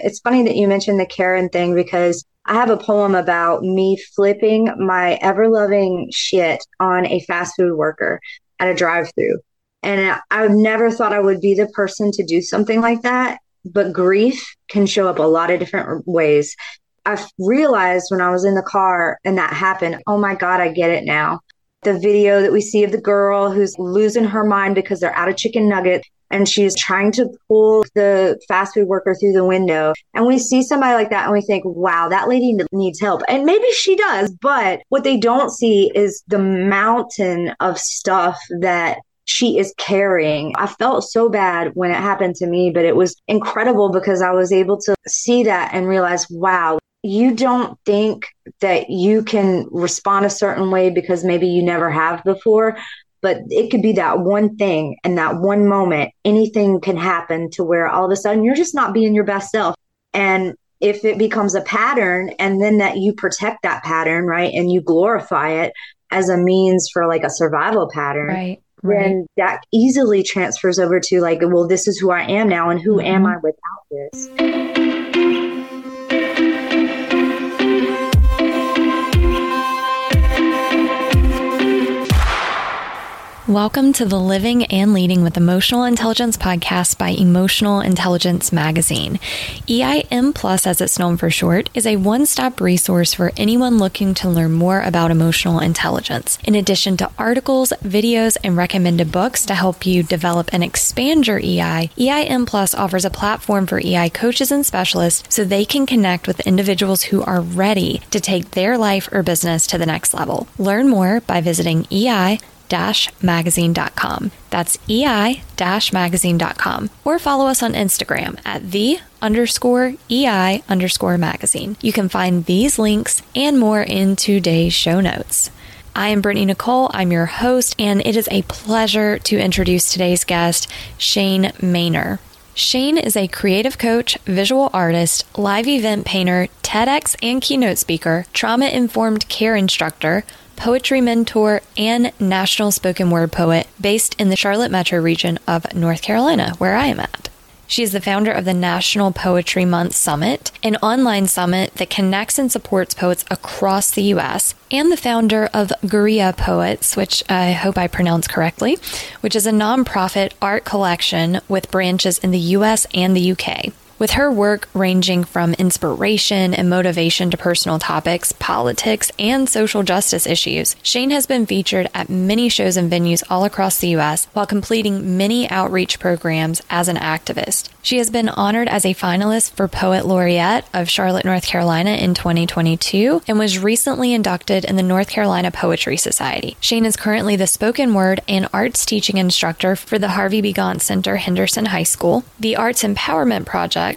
It's funny that you mentioned the Karen thing because I have a poem about me flipping my ever loving shit on a fast food worker at a drive through. And I never thought I would be the person to do something like that. But grief can show up a lot of different ways. I realized when I was in the car and that happened, oh my God, I get it now. The video that we see of the girl who's losing her mind because they're out of chicken nuggets and she's trying to pull the fast food worker through the window. And we see somebody like that and we think, wow, that lady needs help. And maybe she does, but what they don't see is the mountain of stuff that she is carrying. I felt so bad when it happened to me, but it was incredible because I was able to see that and realize, wow, you don't think that you can respond a certain way because maybe you never have before but it could be that one thing and that one moment anything can happen to where all of a sudden you're just not being your best self and if it becomes a pattern and then that you protect that pattern right and you glorify it as a means for like a survival pattern right right. then that easily transfers over to like well this is who i am now and who mm-hmm. am i without this Welcome to the Living and Leading with Emotional Intelligence podcast by Emotional Intelligence Magazine. EIM Plus, as it's known for short, is a one stop resource for anyone looking to learn more about emotional intelligence. In addition to articles, videos, and recommended books to help you develop and expand your EI, EIM Plus offers a platform for EI coaches and specialists so they can connect with individuals who are ready to take their life or business to the next level. Learn more by visiting EI magazine.com. That's ei magazine.com. Or follow us on Instagram at the underscore ei underscore magazine. You can find these links and more in today's show notes. I am Brittany Nicole. I'm your host, and it is a pleasure to introduce today's guest, Shane Manier. Shane is a creative coach, visual artist, live event painter, TEDx and keynote speaker, trauma informed care instructor, poetry mentor, and national spoken word poet based in the Charlotte metro region of North Carolina, where I am at. She is the founder of the National Poetry Month Summit, an online summit that connects and supports poets across the U.S., and the founder of Guria Poets, which I hope I pronounced correctly, which is a nonprofit art collection with branches in the U.S. and the U.K. With her work ranging from inspiration and motivation to personal topics, politics, and social justice issues, Shane has been featured at many shows and venues all across the U.S. while completing many outreach programs as an activist. She has been honored as a finalist for Poet Laureate of Charlotte, North Carolina in 2022 and was recently inducted in the North Carolina Poetry Society. Shane is currently the spoken word and arts teaching instructor for the Harvey B. Gantt Center, Henderson High School, the Arts Empowerment Project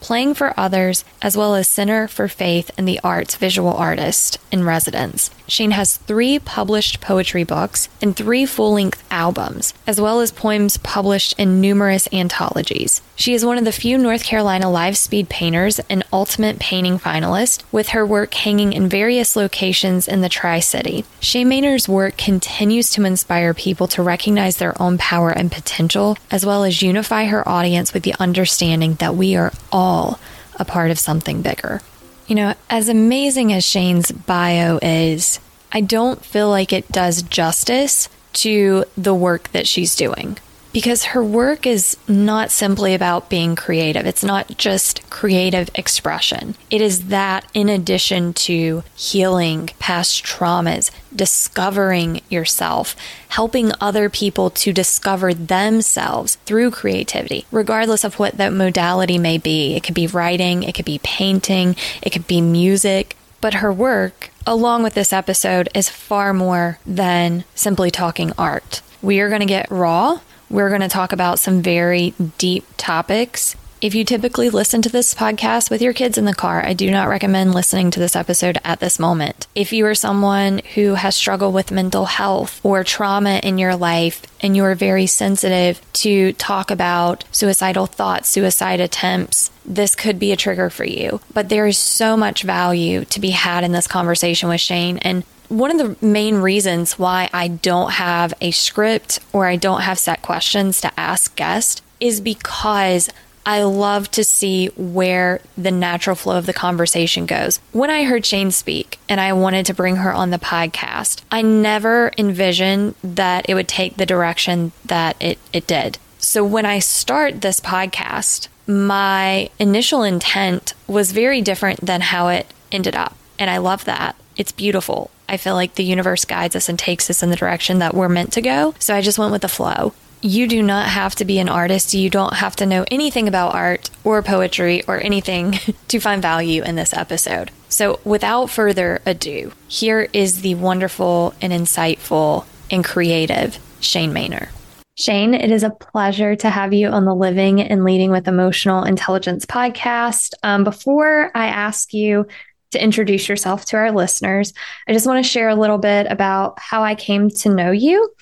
Playing for Others, as well as Center for Faith and the Arts visual artist in residence. Shane has three published poetry books and three full length albums, as well as poems published in numerous anthologies. She is one of the few North Carolina live speed painters and ultimate painting finalist, with her work hanging in various locations in the Tri City. Shane Manier's work continues to inspire people to recognize their own power and potential, as well as unify her audience with the understanding that we are all a part of something bigger. You know, as amazing as Shane's bio is, I don't feel like it does justice to the work that she's doing because her work is not simply about being creative. It's not just creative expression. It is that in addition to healing past traumas, discovering yourself, helping other people to discover themselves through creativity, regardless of what that modality may be. It could be writing, it could be painting, it could be music. But her work, along with this episode, is far more than simply talking art. We are going to get raw we're going to talk about some very deep topics. If you typically listen to this podcast with your kids in the car, I do not recommend listening to this episode at this moment. If you are someone who has struggled with mental health or trauma in your life and you are very sensitive to talk about suicidal thoughts, suicide attempts, this could be a trigger for you. But there is so much value to be had in this conversation with Shane. And one of the main reasons why I don't have a script or I don't have set questions to ask guests is because I love to see where the natural flow of the conversation goes. When I heard Shane speak and I wanted to bring her on the podcast, I never envisioned that it would take the direction that it, it did. So when I start this podcast, my initial intent was very different than how it ended up. And I love that. It's beautiful. I feel like the universe guides us and takes us in the direction that we're meant to go. So I just went with the flow you do not have to be an artist. You don't have to know anything about art or poetry or anything to find value in this episode. So, without further ado, here is the wonderful and insightful and creative Shane Manier. Shane, it is a pleasure to have you on the Living and Leading with Emotional Intelligence podcast. Um, before I ask you to introduce yourself to our listeners, I just want to share a little bit about how I came to know you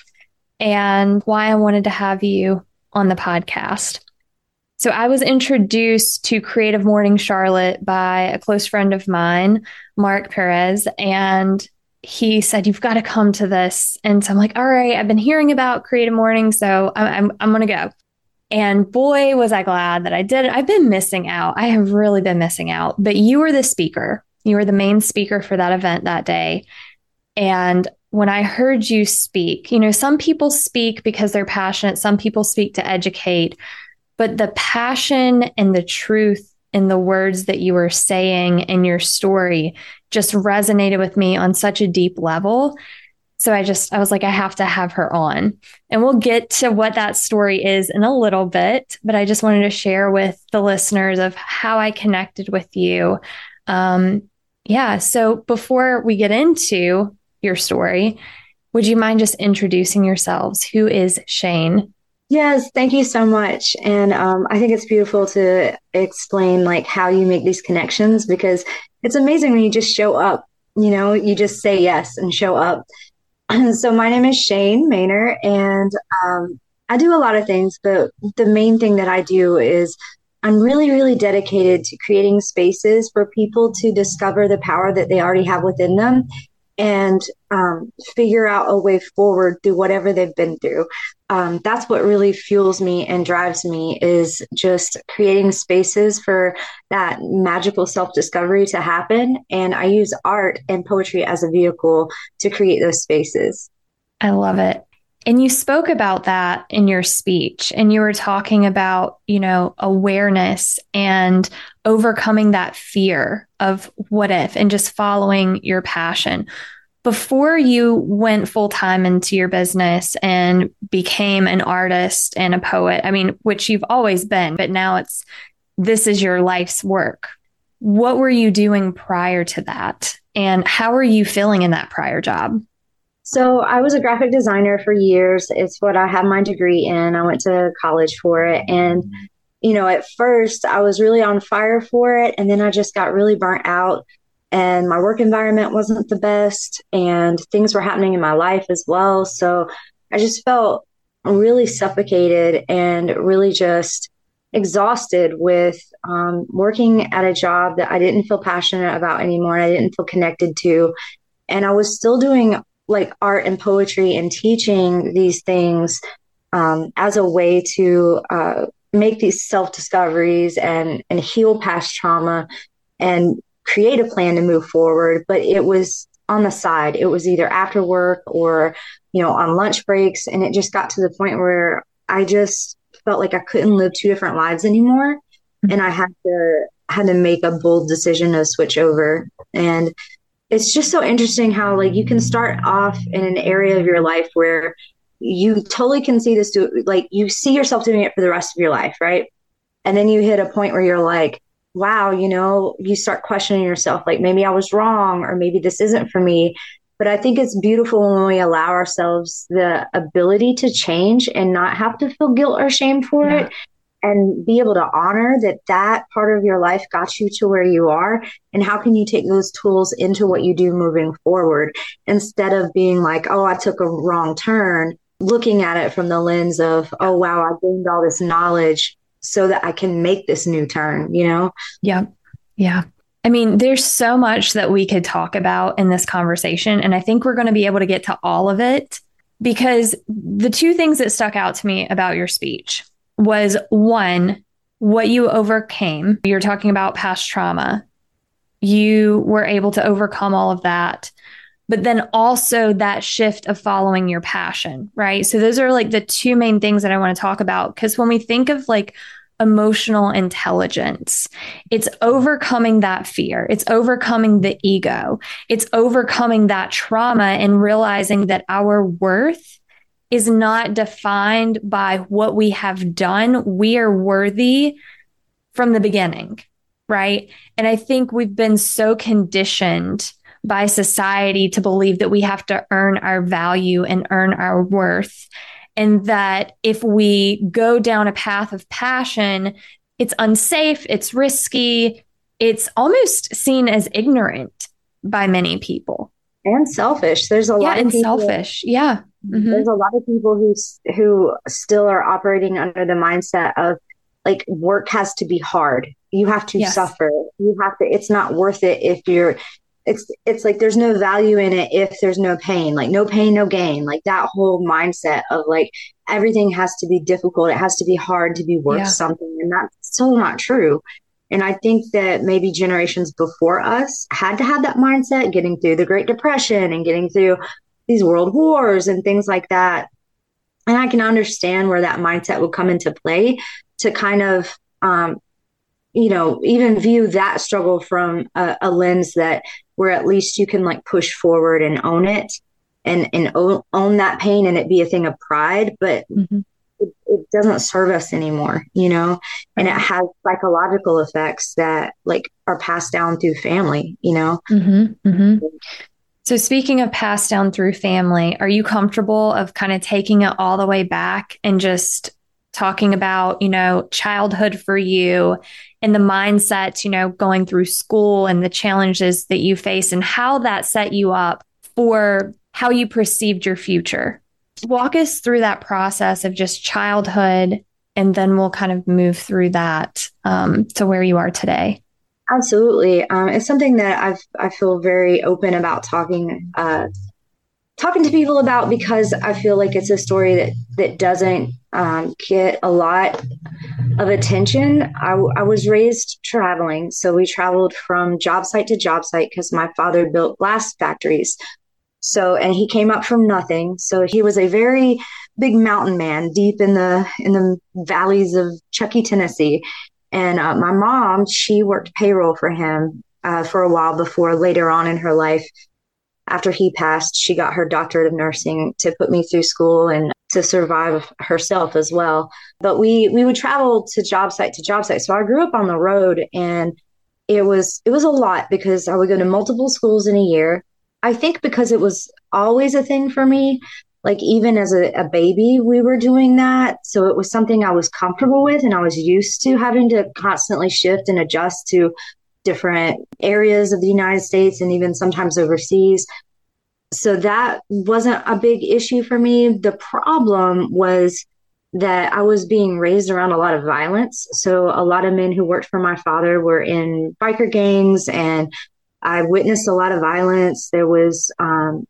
and why I wanted to have you on the podcast. So I was introduced to Creative Morning Charlotte by a close friend of mine, Mark Perez, and he said, You've got to come to this. And so I'm like, All right, I've been hearing about Creative Morning, so I'm, I'm, I'm going to go. And boy, was I glad that I did it. I've been missing out. I have really been missing out. But you were the speaker, you were the main speaker for that event that day. And when I heard you speak, you know, some people speak because they're passionate, some people speak to educate, but the passion and the truth in the words that you were saying in your story just resonated with me on such a deep level. So I just, I was like, I have to have her on. And we'll get to what that story is in a little bit, but I just wanted to share with the listeners of how I connected with you. Um, yeah. So before we get into your story. Would you mind just introducing yourselves? Who is Shane? Yes, thank you so much. And um, I think it's beautiful to explain like how you make these connections because it's amazing when you just show up. You know, you just say yes and show up. so my name is Shane Manier, and um, I do a lot of things, but the main thing that I do is I'm really, really dedicated to creating spaces for people to discover the power that they already have within them and um, figure out a way forward through whatever they've been through. Um, that's what really fuels me and drives me is just creating spaces for that magical self discovery to happen. And I use art and poetry as a vehicle to create those spaces. I love it. And you spoke about that in your speech, and you were talking about, you know, awareness and overcoming that fear of what if and just following your passion. Before you went full time into your business and became an artist and a poet, I mean, which you've always been, but now it's this is your life's work. What were you doing prior to that? And how were you feeling in that prior job? So I was a graphic designer for years. It's what I have my degree in. I went to college for it. And, you know, at first I was really on fire for it. And then I just got really burnt out. And my work environment wasn't the best. And things were happening in my life as well. So I just felt really suffocated and really just exhausted with um, working at a job that I didn't feel passionate about anymore. and I didn't feel connected to. And I was still doing like art and poetry and teaching these things um, as a way to uh, make these self discoveries and and heal past trauma and create a plan to move forward. But it was on the side. It was either after work or you know on lunch breaks, and it just got to the point where I just felt like I couldn't live two different lives anymore, mm-hmm. and I had to had to make a bold decision to switch over and it's just so interesting how like you can start off in an area of your life where you totally can see this do like you see yourself doing it for the rest of your life right? And then you hit a point where you're like wow you know you start questioning yourself like maybe i was wrong or maybe this isn't for me. But i think it's beautiful when we allow ourselves the ability to change and not have to feel guilt or shame for yeah. it and be able to honor that that part of your life got you to where you are. And how can you take those tools into what you do moving forward? Instead of being like oh i took a wrong turn looking at it from the lens of oh wow i gained all this knowledge so that i can make this new turn you know? Yeah. Yeah. I mean, there's so much that we could talk about in this conversation. And I think we're going to be able to get to all of it because the two things that stuck out to me about your speech was one, what you overcame. You're talking about past trauma. You were able to overcome all of that. But then also that shift of following your passion, right? So those are like the two main things that I want to talk about. Because when we think of like emotional intelligence. It's overcoming that fear. It's overcoming the ego. It's overcoming that trauma and realizing that our worth is not defined by what we have done. We are worthy from the beginning, right? And I think we've been so conditioned by society to believe that we have to earn our value and earn our worth. And that if we go down a path of passion, it's unsafe, it's risky, it's almost seen as ignorant by many people. And selfish. There's a yeah, lot of and people, selfish. Yeah. Mm-hmm. There's a lot of people who who still are operating under the mindset of like work has to be hard. You have to yes. suffer. You have to. It's not worth it if you're. It's it's like there's no value in it if there's no pain. Like no pain, no gain. Like that whole mindset of like everything has to be difficult. It has to be hard to be worth yeah. something, and that's still not true. And I think that maybe generations before us had to have that mindset, getting through the Great Depression and getting through these world wars and things like that. And I can understand where that mindset would come into play to kind of, um, you know, even view that struggle from a, a, lens that where at least you can like push forward and own it and, and own, own that pain and it be a thing of pride. But mm-hmm. it, it, doesn't serve us anymore, you know, and it has psychological effects that like are passed down through family, you know. Mm-hmm. Mm-hmm. So speaking of passed down through family, are you comfortable of kind of taking it all the way back and just talking about, you know, childhood for you and the mindset, you know, going through school and the challenges that you face and how that set you up for how you perceived your future? Walk us through that process of just childhood, and then we'll kind of move through that um, to where you are today. Absolutely, um, it's something that I've I feel very open about talking uh, talking to people about because I feel like it's a story that that doesn't um, get a lot of attention. I, I was raised traveling, so we traveled from job site to job site because my father built glass factories. So and he came up from nothing. So he was a very big mountain man deep in the in the valleys of Chuckey, Tennessee. And uh, my mom, she worked payroll for him uh, for a while before later on in her life, after he passed, she got her doctorate of nursing to put me through school and to survive herself as well. But we we would travel to job site to job site. So I grew up on the road and it was it was a lot because I would go to multiple schools in a year. I think because it was always a thing for me, like even as a, a, baby we were doing that. So it was something i was comfortable with and i was used to having to constantly shift and adjust to different areas of the united states and even sometimes overseas. So that wasn't a big issue for me. The problem was that i was being raised around a lot of violence. So a lot of men who worked for my father were in biker gangs and I witnessed a lot of violence. There was um,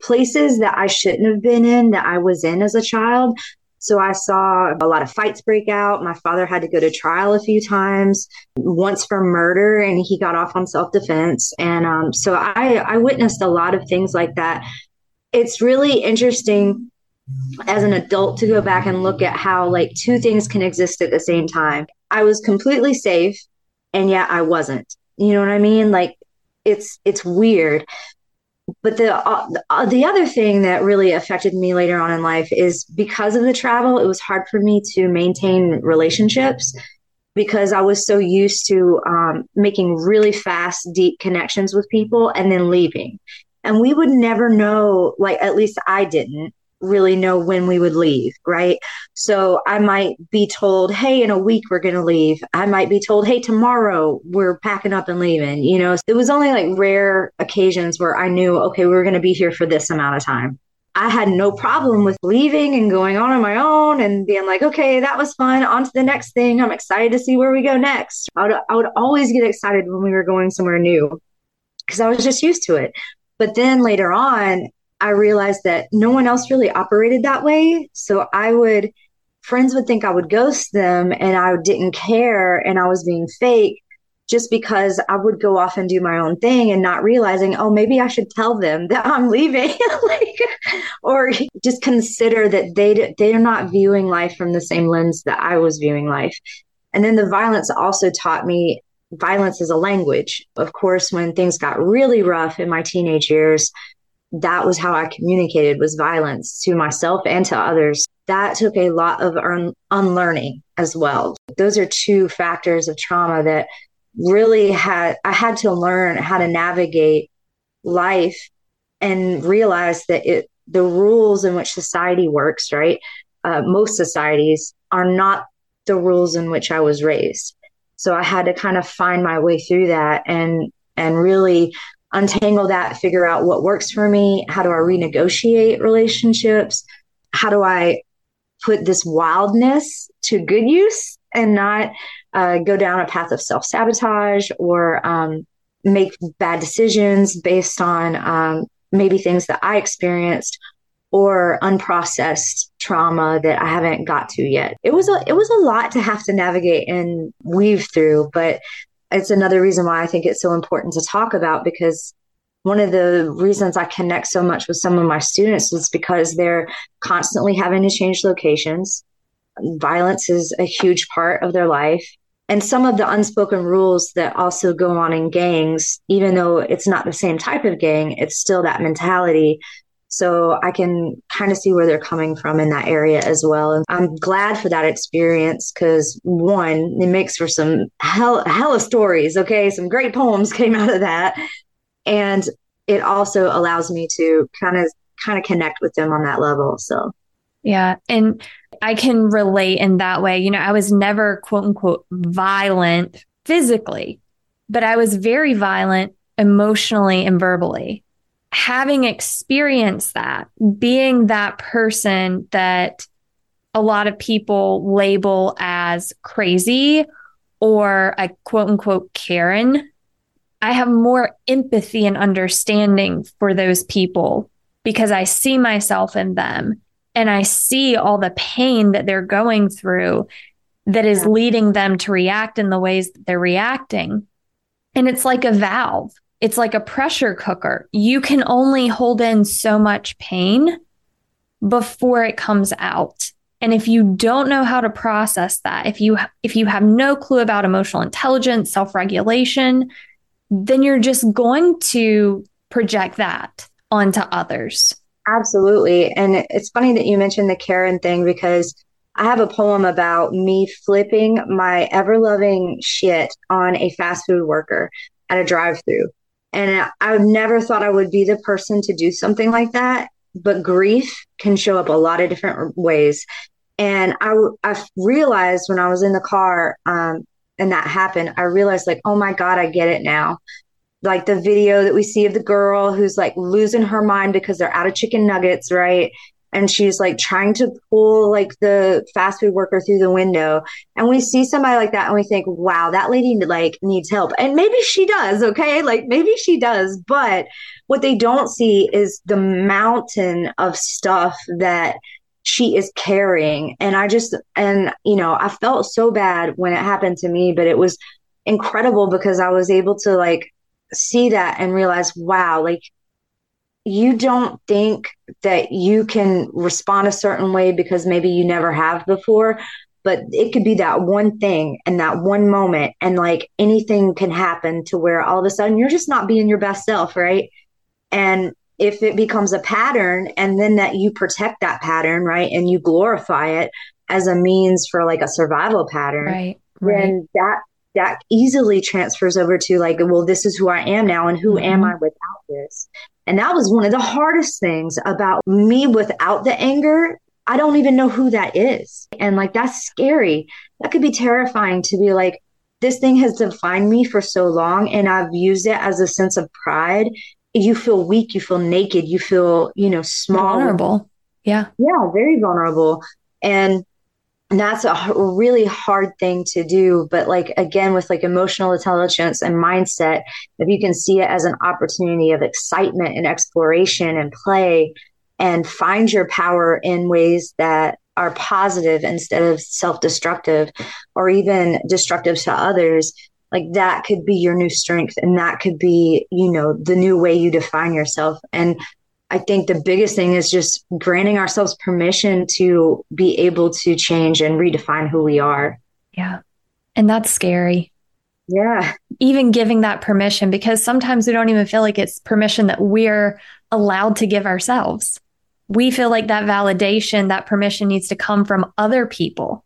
places that I shouldn't have been in that I was in as a child. So I saw a lot of fights break out. My father had to go to trial a few times, once for murder, and he got off on self defense. And um, so I, I witnessed a lot of things like that. It's really interesting as an adult to go back and look at how like two things can exist at the same time. I was completely safe, and yet I wasn't. You know what I mean? Like it's it's weird but the uh, uh, the other thing that really affected me later on in life is because of the travel it was hard for me to maintain relationships because i was so used to um, making really fast deep connections with people and then leaving. And we would never know like at least i didn't really know when we would leave, right? So I might be told, hey, in a week we're going to leave. I might be told, hey, tomorrow we're packing up and leaving. You know, it was only like rare occasions where I knew, okay, we we're going to be here for this amount of time. I had no problem with leaving and going on on my own and being like, okay, that was fun. On to the next thing. I'm excited to see where we go next. I would, I would always get excited when we were going somewhere new because I was just used to it. But then later on, I realized that no one else really operated that way. So I would friends would think I would ghost them and I didn't care and I was being fake just because I would go off and do my own thing and not realizing, oh, maybe I should tell them that I'm leaving, like, or just consider that they they're not viewing life from the same lens that I was viewing life. And then the violence also taught me violence is a language. Of course, when things got really rough in my teenage years, that was how I communicated was violence to myself and to others. That took a lot of un- unlearning as well. Those are two factors of trauma that really had I had to learn how to navigate life and realize that it the rules in which society works, right? Uh, most societies are not the rules in which I was raised. So I had to kind of find my way through that and and really untangle that, figure out what works for me, how do I renegotiate relationships, how do I put this wildness to good use and not uh, go down a path of self sabotage or um, make bad decisions based on um, maybe things that I experienced or unprocessed trauma that I haven't got to yet. It was a it was a lot to have to navigate and weave through, but it's another reason why I think it's so important to talk about because one of the reasons I connect so much with some of my students is because they're constantly having to change locations. Violence is a huge part of their life. And some of the unspoken rules that also go on in gangs, even though it's not the same type of gang, it's still that mentality so I can kind of see where they're coming from in that area as well. And I'm glad for that experience because one, it makes for some hell, hella stories. Okay. Some great poems came out of that. And it also allows me to kind of kind of connect with them on that level. So yeah. And I can relate in that way. You know, I was never quote unquote violent physically, but I was very violent emotionally and verbally having experienced that, being that person that a lot of people label as crazy or a quote unquote Karen, I have more empathy and understanding for those people because I see myself in them and I see all the pain that they're going through that is leading them to react in the ways that they're reacting. And it's like a valve it's like a pressure cooker. You can only hold in so much pain before it comes out. And if you don't know how to process that, if you if you have no clue about emotional intelligence, self-regulation, then you're just going to project that onto others. Absolutely. And it's funny that you mentioned the Karen thing because I have a poem about me flipping my ever loving shit on a fast food worker at a drive through. And I never thought I would be the person to do something like that. But grief can show up a lot of different ways. And I, I realized when I was in the car um, and that happened, I realized, like, oh my God, I get it now. Like the video that we see of the girl who's like losing her mind because they're out of chicken nuggets, right? And she's like trying to pull like the fast food worker through the window. And we see somebody like that and we think wow that lady like needs help. And maybe she does okay? Like maybe she does. But what they don't see is the mountain of stuff that she is carrying. And i just and you know i felt so bad when it happened to me but it was incredible because i was able to like see that and realize wow like you don't think that you can respond a certain way because maybe you never have before but it could be that one thing and that one moment and like anything can happen to where all of a sudden you're just not being your best self right and if it becomes a pattern and then that you protect that pattern right and you glorify it as a means for like a survival pattern right, right. then that that easily transfers over to like well this is who i am now and who mm-hmm. am i without this and that was one of the hardest things about me without the anger. I don't even know who that is. And like, that's scary. That could be terrifying to be like, this thing has defined me for so long and I've used it as a sense of pride. You feel weak, you feel naked, you feel, you know, small. Vulnerable. Yeah. Yeah, very vulnerable. And that's a really hard thing to do but like again with like emotional intelligence and mindset if you can see it as an opportunity of excitement and exploration and play and find your power in ways that are positive instead of self-destructive or even destructive to others like that could be your new strength and that could be you know the new way you define yourself. And i think the biggest thing is just granting ourselves permission to be able to change and redefine who we are. Yeah. And that's scary. Yeah. Even giving that permission because sometimes we don't even feel like it's permission that we're allowed to give ourselves. We feel like that validation, that permission needs to come from other people.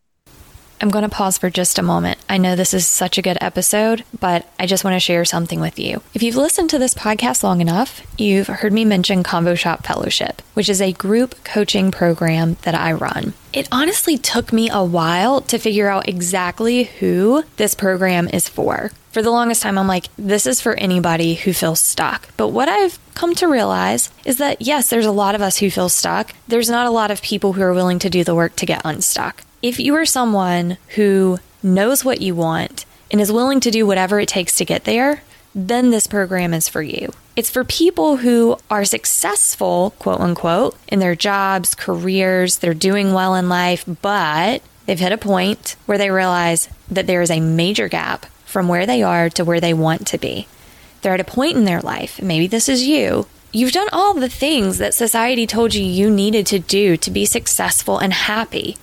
I'm going to pause for just a moment. I know this is such a good episode, but I just want to share something with you. If you've listened to this podcast long enough, you've heard me mention Combo Shop Fellowship, which is a group coaching program that I run. It honestly took me a while to figure out exactly who this program is for. For the longest time, I'm like, this is for anybody who feels stuck. But what I've come to realize is that yes, there's a lot of us who feel stuck. There's not a lot of people who are willing to do the work to get unstuck. If you are someone who knows what you want and is willing to do whatever it takes to get there, then this program is for you. It's for people who are successful, quote unquote, in their jobs, careers, they're doing well in life, but they've hit a point where they realize that there is a major gap from where they are to where they want to be. They're at a point in their life, maybe this is you. You've done all the things that society told you you needed to do to be successful and happy.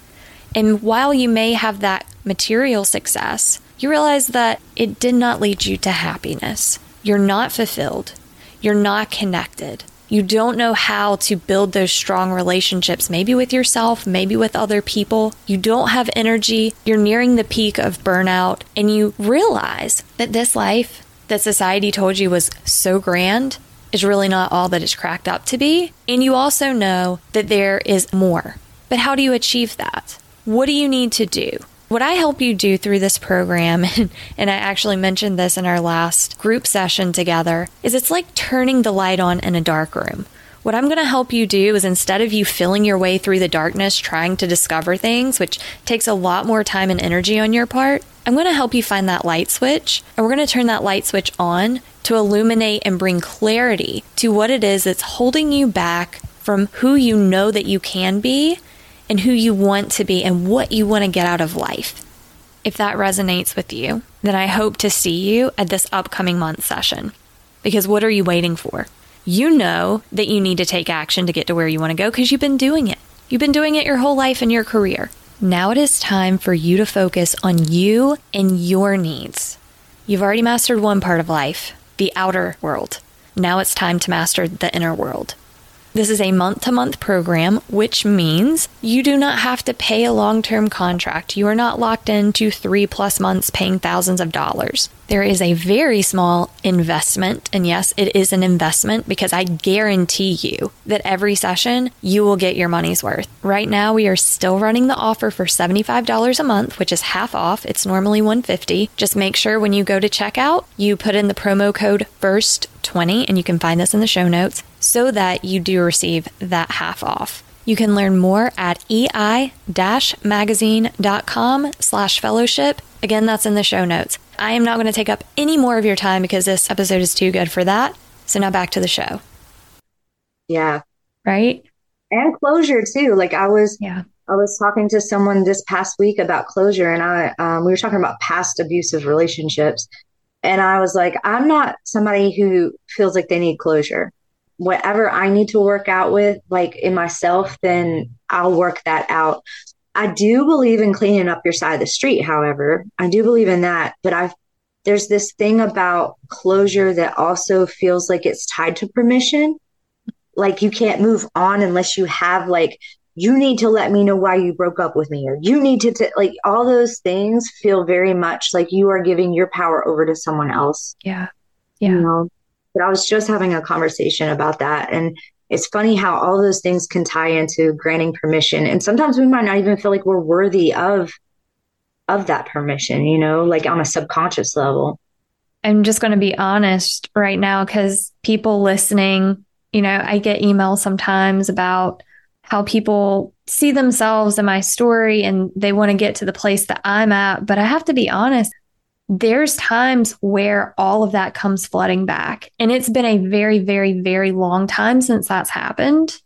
And while you may have that material success, you realize that it did not lead you to happiness. You're not fulfilled. You're not connected. You don't know how to build those strong relationships, maybe with yourself, maybe with other people. You don't have energy. You're nearing the peak of burnout, and you realize that this life that society told you was so grand is really not all that it's cracked up to be. And you also know that there is more. But how do you achieve that? What do you need to do? What I help you do through this program, and I actually mentioned this in our last group session together, is it's like turning the light on in a dark room. What I'm going to help you do is instead of you filling your way through the darkness trying to discover things, which takes a lot more time and energy on your part, I'm going to help you find that light switch and we're going to turn that light switch on to illuminate and bring clarity to what it is that's holding you back from who you know that you can be and who you want to be and what you want to get out of life. If that resonates with you, then I hope to see you at this upcoming month session. Because what are you waiting for? You know that you need to take action to get to where you want to go because you've been doing it. You've been doing it your whole life in your career. Now it is time for you to focus on you and your needs. You've already mastered one part of life, the outer world. Now it's time to master the inner world. This is a month to month program, which means you do not have to pay a long term contract. You are not locked into three plus months paying thousands of dollars. There is a very small investment. And yes, it is an investment because I guarantee you that every session you will get your money's worth. Right now, we are still running the offer for $75 a month, which is half off. It's normally 150. Just make sure when you go to checkout, you put in the promo code FIRST20, and you can find this in the show notes so that you do receive that half off. You can learn more at ei-magazine.com slash fellowship. Again, that's in the show notes. I am not going to take up any more of your time because this episode is too good for that. So now back to the show. Yeah. Right? And closure too. Like I was yeah. I was talking to someone this past week about closure and I um, we were talking about past abusive relationships and I was like I'm not somebody who feels like they need closure whatever I need to work out with, like in myself, then I'll work that out. I do believe in cleaning up your side of the street, however. I do believe in that, but I've there's this thing about closure that also feels like it's tied to permission. Like you can't move on unless you have like you need to let me know why you broke up with me or you need to t-, like all those things feel very much like you are giving your power over to someone else. Yeah. Yeah. You know? But I was just having a conversation about that. And it's funny how all those things can tie into granting permission. And sometimes we might not even feel like we're worthy of of that permission, you know, like on a subconscious level. I'm just going to be honest right now because people listening, you know, I get emails sometimes about how people see themselves in my story and they want to get to the place that I'm at. But I have to be honest, there's times where all of that comes flooding back. And it's been a very, very, very long time since that's happened.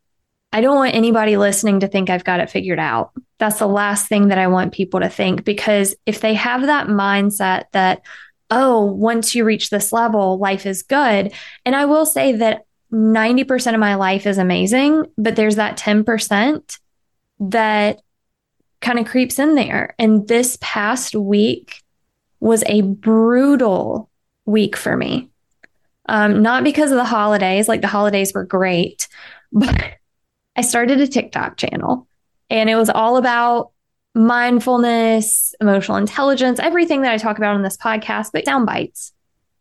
I don't want anybody listening to think I've got it figured out. That's the last thing that I want people to think because if they have that mindset that, oh, once you reach this level, life is good. And I will say that 90% of my life is amazing, but there's that 10% that kind of creeps in there. And this past week was a brutal week for me. Um, not because of the holidays, like the holidays were great, but I started a TikTok channel and it was all about mindfulness, emotional intelligence, everything that I talk about on this podcast, but sound bites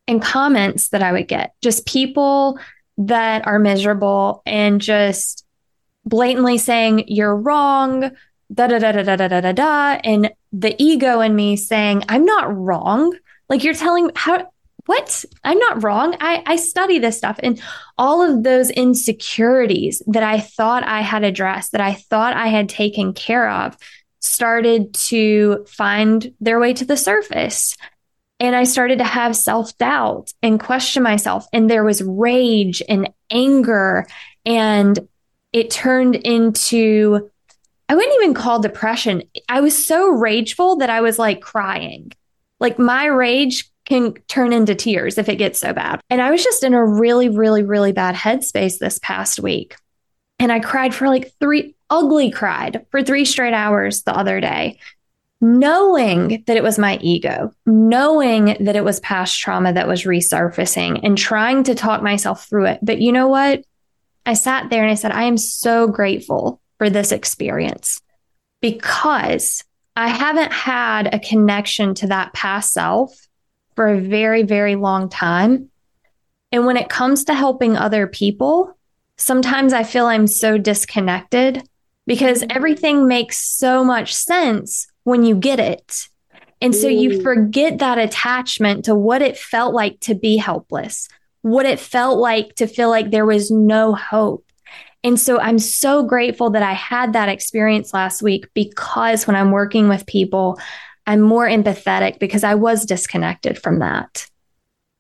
and comments that I would get. Just people that are miserable and just blatantly saying, You're wrong, da da da da da da da da da. And the ego in me saying, I'm not wrong. Like you're telling how what? I'm not wrong. I, I study this stuff. And all of those insecurities that I thought I had addressed, that I thought I had taken care of, started to find their way to the surface. And I started to have self doubt and question myself. And there was rage and anger. And it turned into, I wouldn't even call depression. I was so rageful that I was like crying. Like my rage can turn into tears if it gets so bad. And I was just in a really, really, really bad headspace this past week. And I cried for like three, ugly cried for three straight hours the other day, knowing that it was my ego, knowing that it was past trauma that was resurfacing and trying to talk myself through it. But you know what? I sat there and I said, I am so grateful for this experience because I haven't had a connection to that past self for a very, very long time. And when it comes to helping other people, sometimes I feel I'm so disconnected because mm-hmm. everything makes so much sense when you get it. And so you mm. forget that attachment to what it felt like to be helpless, what it felt like to feel like there was no hope. And so I'm so grateful that I had that experience last week because when I'm working with people, I'm more empathetic because I was disconnected from that.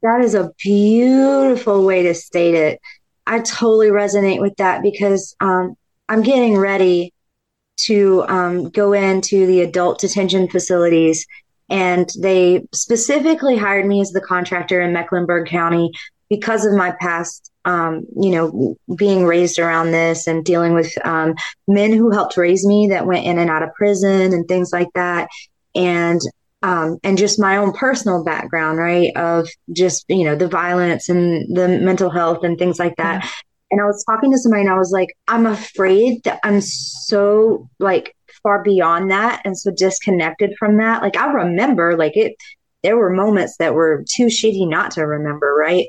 That is a beautiful way to state it. I totally resonate with that because um, I'm getting ready to um, go into the adult detention facilities. And they specifically hired me as the contractor in Mecklenburg County because of my past, um, you know, being raised around this and dealing with um, men who helped raise me that went in and out of prison and things like that and um, and just my own personal background, right? Of just, you know, the violence and the mental health and things like that. Yeah. And I was talking to somebody and I was like, I'm afraid that I'm so like far beyond that and so disconnected from that. Like I remember like it, there were moments that were too shitty not to remember, right?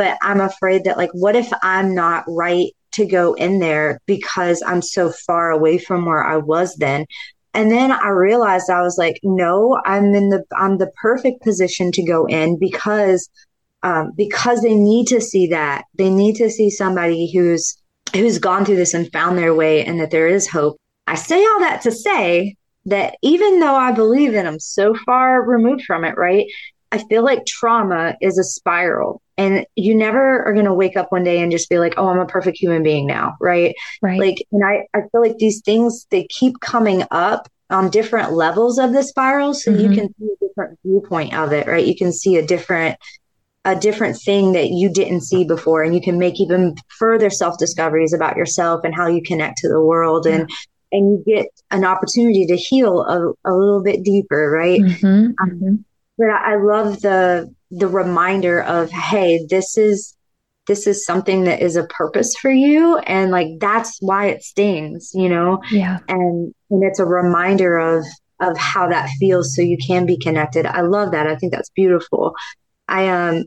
But I'm afraid that like, what if I'm not right to go in there because I'm so far away from where I was then? And then I realized I was like, no, I'm in the I'm the perfect position to go in because um, because they need to see that they need to see somebody who's who's gone through this and found their way and that there is hope. I say all that to say that even though I believe that I'm so far removed from it, right? I feel like trauma is a spiral and you never are going to wake up one day and just be like, oh, I'm a perfect human being now. Right. Right. Like, and I, I feel like these things, they keep coming up on different levels of the spiral. So mm-hmm. you can see a different viewpoint of it, right? You can see a different, a different thing that you didn't see before. And you can make even further self discoveries about yourself and how you connect to the world. Yeah. And, and you get an opportunity to heal a, a little bit deeper, right? Mm-hmm. Um, mm-hmm but I love the the reminder of hey, this is this is something that is a purpose for you and like that's why it stings, you know? Yeah. And and it's a reminder of of how that feels so you can be connected. I love that. I think that's beautiful. I um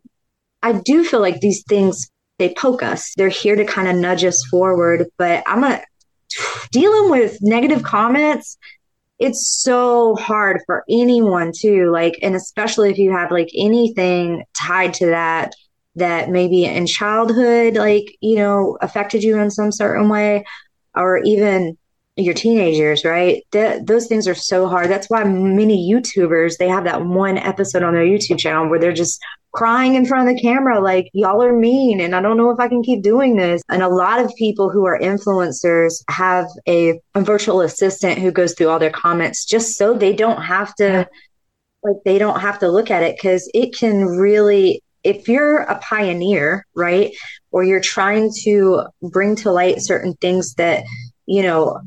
I do feel like these things they poke us. They're here to kind of nudge us forward, but I'm a dealing with negative comments it's so hard for anyone to like and especially if you have like anything tied to that that maybe in childhood like you know affected you in some certain way or even your teenagers right? Th- those things are so hard. That's why many youtubers they have that one episode on their youtube channel where they're just crying in front of the camera like y'all are mean and I don't know if I can keep doing this. And a lot of people who are influencers have a, a virtual assistant who goes through all their comments just so they don't have to yeah. like they don't have to look at it cuz it can really if you're a pioneer, right? Or you're trying to bring to light certain things that, you know,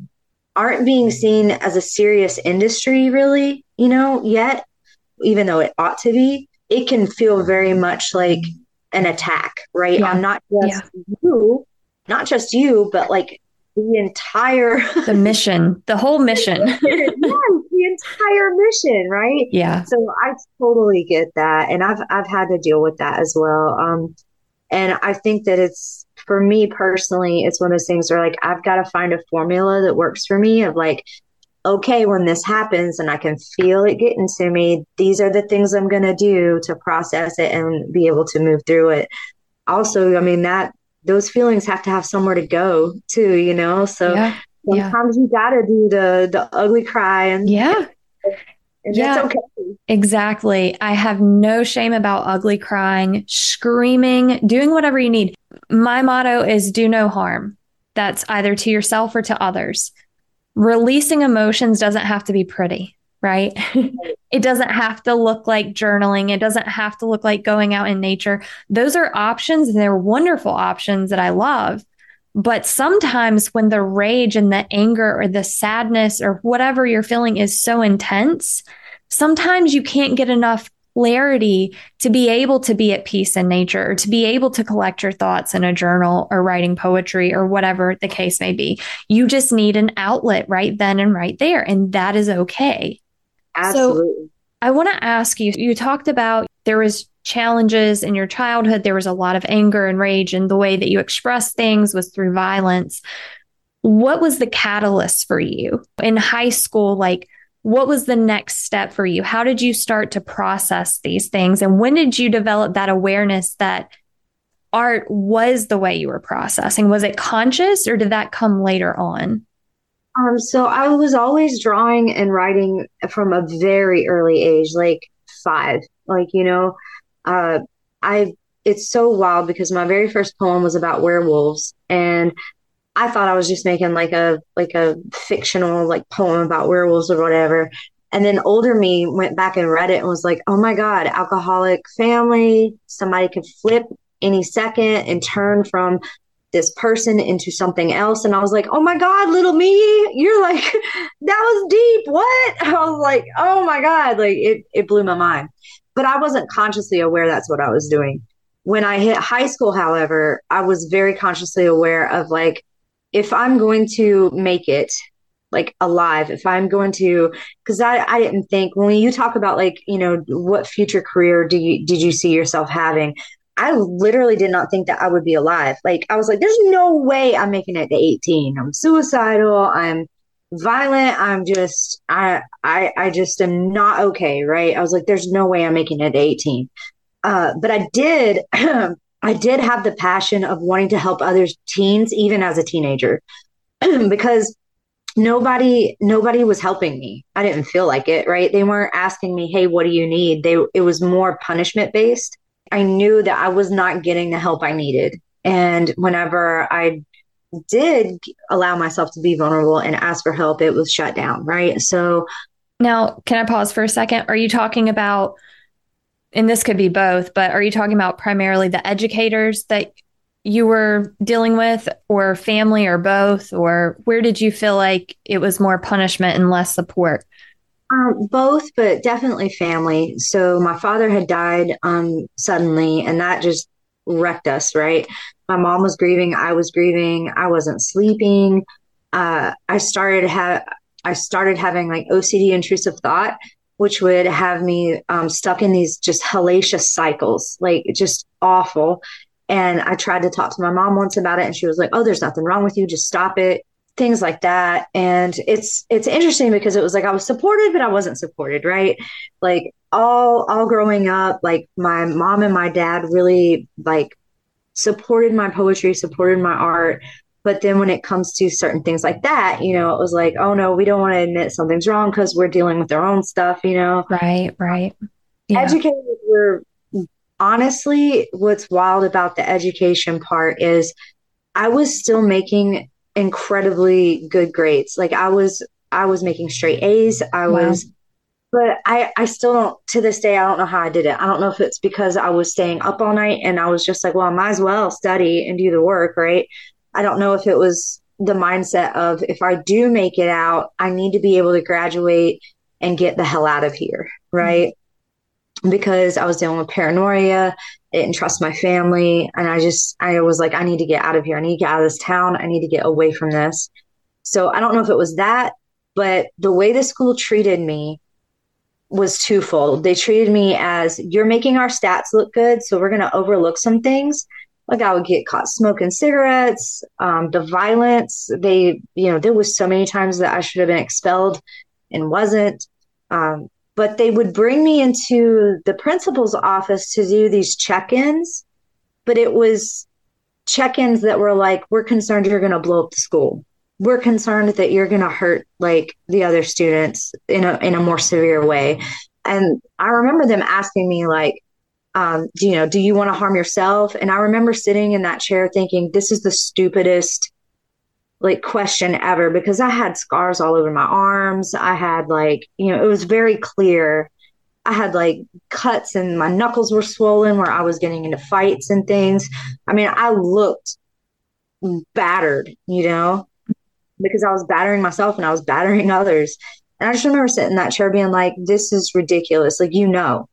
aren't being seen as a serious industry really, you know, yet even though it ought to be, it can feel very much like an attack, right? Yeah. On not just yeah. you, not just you, but like the entire the mission, the whole mission. yeah, the entire mission, right? Yeah. So I totally get that. And I've I've had to deal with that as well. Um and I think that it's for me personally, it's one of those things where like I've got to find a formula that works for me of like okay, when this happens and I can feel it getting to me, these are the things I'm going to do to process it and be able to move through it. Also, I mean, that those feelings have to have somewhere to go too, you know? So yeah. sometimes yeah. you got to do the, the ugly cry and yeah. And yeah, okay. Exactly. I have no shame about ugly crying, screaming, doing whatever you need. My motto is do no harm. That's either to yourself or to others releasing emotions doesn't have to be pretty, right? it doesn't have to look like journaling. It doesn't have to look like going out in nature. Those are options and they're wonderful options that I love. But sometimes when the rage and the anger or the sadness or whatever you're feeling is so intense, sometimes you can't get enough clarity to be able to be at peace in nature or to be able to collect your thoughts in a journal or writing poetry or whatever the case may be. You just need an outlet right then and right there. And that is okay. Absolutely. So I want to ask you, you talked about there was challenges in your childhood. There was a lot of anger and rage and the way that you expressed things was through violence. What was the catalyst for you in high school? Like, what was the next step for you? How did you start to process these things? And when did you develop that awareness that art was the way you were processing? Was it conscious or did that come later on? Um, so I was always drawing and writing from a very early age, like five. Like, you know, uh, I it's so wild because my very first poem was about werewolves and I thought I was just making like a like a fictional like poem about werewolves or whatever. And then older me went back and read it and was like, oh my God, alcoholic family, somebody could flip any second and turn from this person into something else. And I was like, oh my God, little me, you're like, that was deep. What? I was like, oh my God, like it, it blew my mind. But I wasn't consciously aware that's what I was doing. When I hit high school, however, I was very consciously aware of like, if I'm going to make it like alive, if I'm going to, because I, I didn't think when you talk about like, you know, what future career do you, did you see yourself having? I literally did not think that I would be alive. Like I was like, there's no way I'm making it to 18. I'm suicidal. I'm violent. I'm just, I, I, I just am not okay. Right. I was like, there's no way I'm making it to 18. Uh, but I did I did have the passion of wanting to help others teens even as a teenager because nobody nobody was helping me. I didn't feel like it, right? They weren't asking me, "Hey, what do you need?" They it was more punishment based. I knew that I was not getting the help I needed. And whenever I did allow myself to be vulnerable and ask for help, it was shut down, right? So now, can I pause for a second? Are you talking about and this could be both, but are you talking about primarily the educators that you were dealing with, or family, or both? Or where did you feel like it was more punishment and less support? Um, both, but definitely family. So my father had died um, suddenly, and that just wrecked us, right? My mom was grieving. I was grieving. I wasn't sleeping. Uh, I started have I started having like OCD intrusive thought which would have me um, stuck in these just hellacious cycles, like just awful. And I tried to talk to my mom once about it, and she was like, "Oh, there's nothing wrong with you. Just stop it." Things like that. And it's it's interesting because it was like I was supported, but I wasn't supported, right? Like all all growing up, like my mom and my dad really like supported my poetry, supported my art, but then when it comes to certain things like that, you know, it was like, oh no, we don't want to admit something's wrong because we're dealing with our own stuff, you know? Right, right. Yeah. Educators were honestly, what's wild about the education part is I was still making incredibly good grades. Like I was I was making straight A's. I wow. was but I, I still don't to this day i don't know how i did it i don't know if it's because i was staying up all night and i was just like well i might as well study and do the work right i don't know if it was the mindset of if i do make it out i need to be able to graduate and get the hell out of here right mm-hmm. because i was dealing with paranoia I didn't trust my family and i just i was like i need to get out of here i need to get out of this town i need to get away from this so i don't know if it was that but the way the school treated me was twofold. They treated me as you're making our stats look good, so we're going to overlook some things. Like I would get caught smoking cigarettes, um, the violence. They, you know, there was so many times that I should have been expelled and wasn't. Um, but they would bring me into the principal's office to do these check-ins, but it was check-ins that were like, "We're concerned you're going to blow up the school." we're concerned that you're going to hurt like the other students in a in a more severe way and i remember them asking me like um, you know do you want to harm yourself and i remember sitting in that chair thinking this is the stupidest like question ever because i had scars all over my arms i had like you know it was very clear i had like cuts and my knuckles were swollen where i was getting into fights and things i mean i looked battered you know because I was battering myself and I was battering others. And I just remember sitting in that chair being like, this is ridiculous. Like, you know,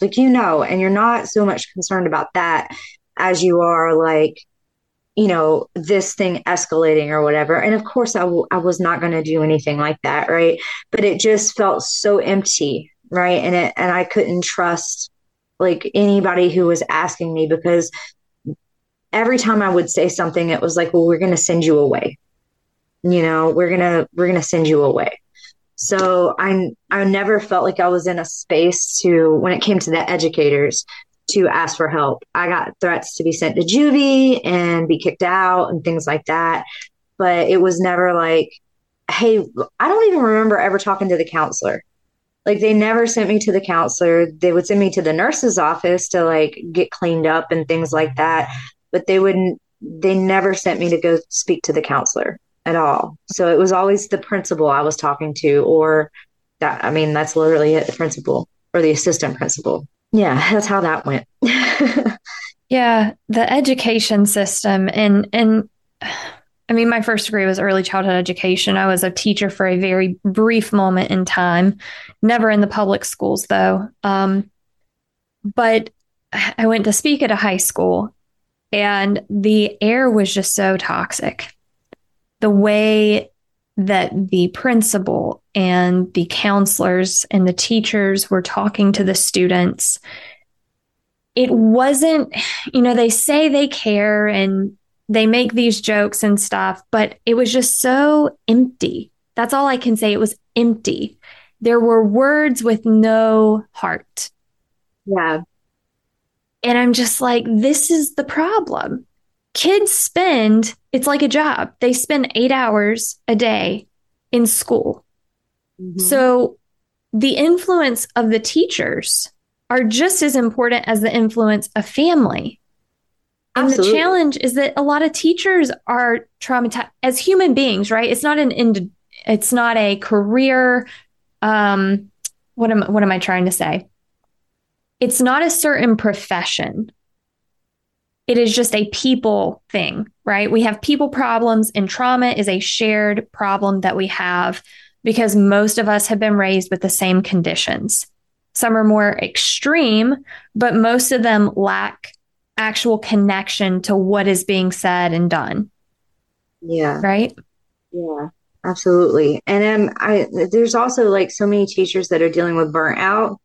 like, you know, and you're not so much concerned about that as you are like, you know, this thing escalating or whatever. And of course, I, w- I was not going to do anything like that. Right. But it just felt so empty. Right. And it, and I couldn't trust like anybody who was asking me because every time I would say something, it was like, well, we're going to send you away you know we're gonna we're gonna send you away so i i never felt like i was in a space to when it came to the educators to ask for help. I got threats to be sent to juvie and be kicked out and things like that. But it was never like hey i don't even remember ever talking to the counselor. Like they never sent me to the counselor. They would send me to the nurse's office to like get cleaned up and things like that. But they wouldn't they never sent me to go speak to the counselor at all. So it was always the principal I was talking to, or that, I mean, that's literally it, the principal or the assistant principal. Yeah, that's how that went. yeah, the education system and, and, I mean, my first degree was early childhood education. I was a teacher for a very brief moment in time, never in the public schools though. Um, but I went to speak at a high school and the air was just so toxic the way that the principal and the counselors and the teachers were talking to the students, it wasn't, you know, they say they care and they make these jokes and stuff, but it was just so empty. That's all I can say. It was empty. There were words with no heart. Yeah. And I'm just like, this is the problem kids spend, it's like a job. They spend eight hours a day in school. Mm-hmm. So the influence of the teachers are just as important as the influence of family. And Absolutely. the challenge is that a lot of teachers are traumatized as human beings, right? It's not an ind- it's not a career um what am what am I trying to say? It's not a certain profession it is just a people thing, right? We have people problems, and trauma is a shared problem that we have because most of us have been raised with the same conditions. Some are more extreme, but most of them lack actual connection to what is being said and done. Yeah. Right? Yeah, absolutely. And then I there's also like so many teachers that are dealing with burnout,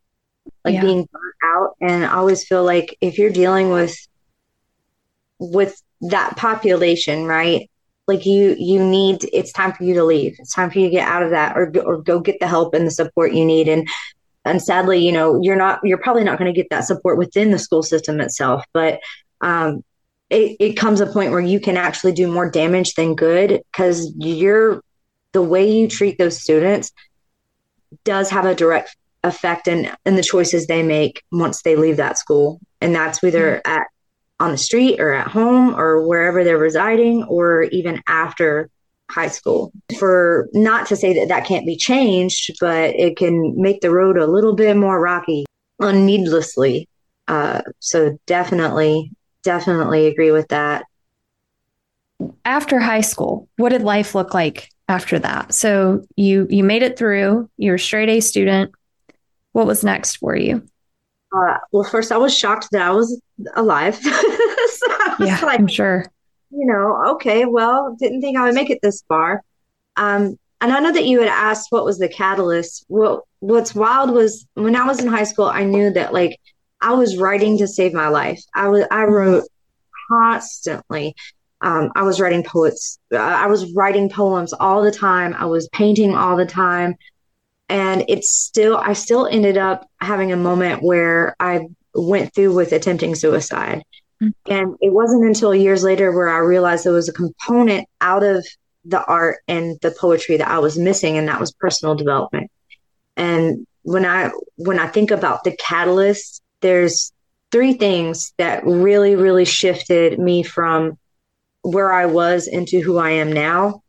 like yeah. being burnt out. And I always feel like if you're dealing with with that population, right? Like you, you need. It's time for you to leave. It's time for you to get out of that, or or go get the help and the support you need. And and sadly, you know, you're not. You're probably not going to get that support within the school system itself. But um, it, it comes a point where you can actually do more damage than good because you're the way you treat those students does have a direct effect in, in the choices they make once they leave that school. And that's either mm-hmm. at on the street or at home or wherever they're residing or even after high school. For not to say that that can't be changed, but it can make the road a little bit more rocky unneedlessly. Uh, so definitely, definitely agree with that. After high school, what did life look like after that? So you you made it through. You're a straight A student. What was next for you? Uh, well, first I was shocked that I was alive. so I was yeah, like, I'm sure. You know, okay, well, didn't think I would make it this far. Um, and I know that you had asked what was the catalyst. Well, what's wild was when I was in high school, I knew that like I was writing to save my life. I was I wrote constantly. Um, I was writing poets. Uh, I was writing poems all the time. I was painting all the time and it's still i still ended up having a moment where i went through with attempting suicide. Mm-hmm. and it wasn't until years later where i realized there was a component out of the art and the poetry that i was missing and that was personal development. And when i when i think about the catalyst there's three things that really really shifted me from where i was into who i am now.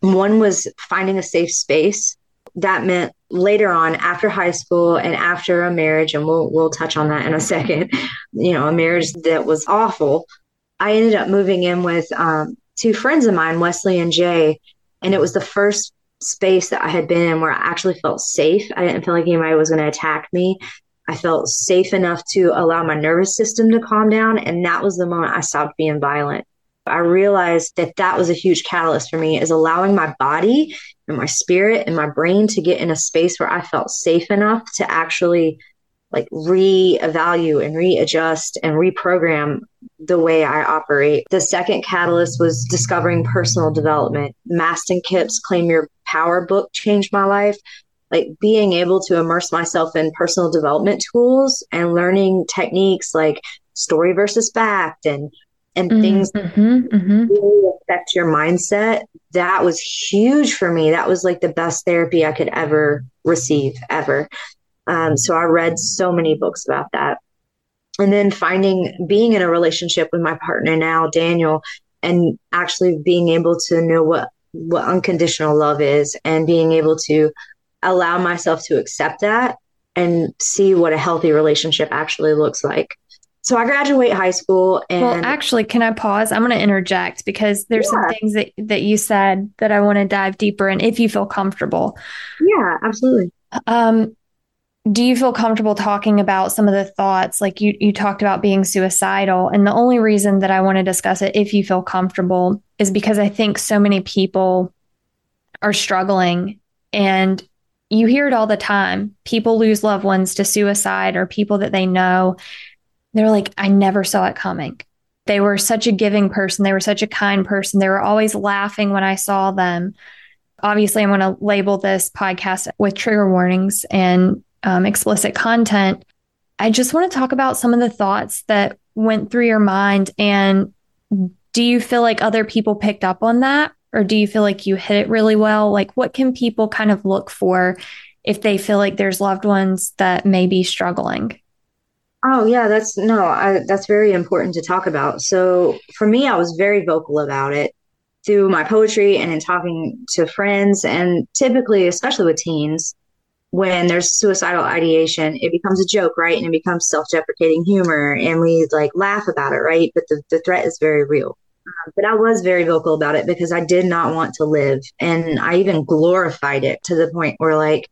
One was finding a safe space that meant later on after high school and after a marriage and we'll we'll touch on that in a second you know a marriage that was awful. I ended up moving in with um, two friends of mine wesley and jay and it was the first space that i had been in where i actually felt safe. I didn't feel like anybody was going to attack me. I felt safe enough to allow my nervous system to calm down and that was the moment i stopped being violent. I realized that that was a huge catalyst for me is allowing my body and my spirit and my brain to get in a space where I felt safe enough to actually like reevaluate and readjust and reprogram the way I operate. The second catalyst was discovering personal development. Mastin Kipp's Claim Your Power book changed my life. Like being able to immerse myself in personal development tools and learning techniques like story versus fact and and mm-hmm, things mm-hmm, mm-hmm. really affect your mindset. That was huge for me. That was like the best therapy I could ever receive, ever. Um, so I read so many books about that. And then finding being in a relationship with my partner now, Daniel, and actually being able to know what what unconditional love is and being able to allow myself to accept that and see what a healthy relationship actually looks like so I graduate high school and Well, actually, can I pause? I'm going to interject because there's yeah. some things that that you said that I want to dive deeper in if you feel comfortable. Yeah, absolutely. Um do you feel comfortable talking about some of the thoughts like you you talked about being suicidal and the only reason that I want to discuss it if you feel comfortable is because I think so many people are struggling and you hear it all the time. People lose loved ones to suicide or people that they know they're like, I never saw it coming. They were such a giving person. They were such a kind person. They were always laughing when I saw them. Obviously, I'm going to label this podcast with trigger warnings and um, explicit content. I just want to talk about some of the thoughts that went through your mind. And do you feel like other people picked up on that? Or do you feel like you hit it really well? Like, what can people kind of look for if they feel like there's loved ones that may be struggling? Oh yeah, that's no, I, that's very important to talk about. So for me, I was very vocal about it through my poetry and in talking to friends, and typically, especially with teens, when there's suicidal ideation, it becomes a joke, right? And it becomes self-deprecating humor, and we like laugh about it, right? But the, the threat is very real. Um, but I was very vocal about it because I did not want to live, and I even glorified it to the point where like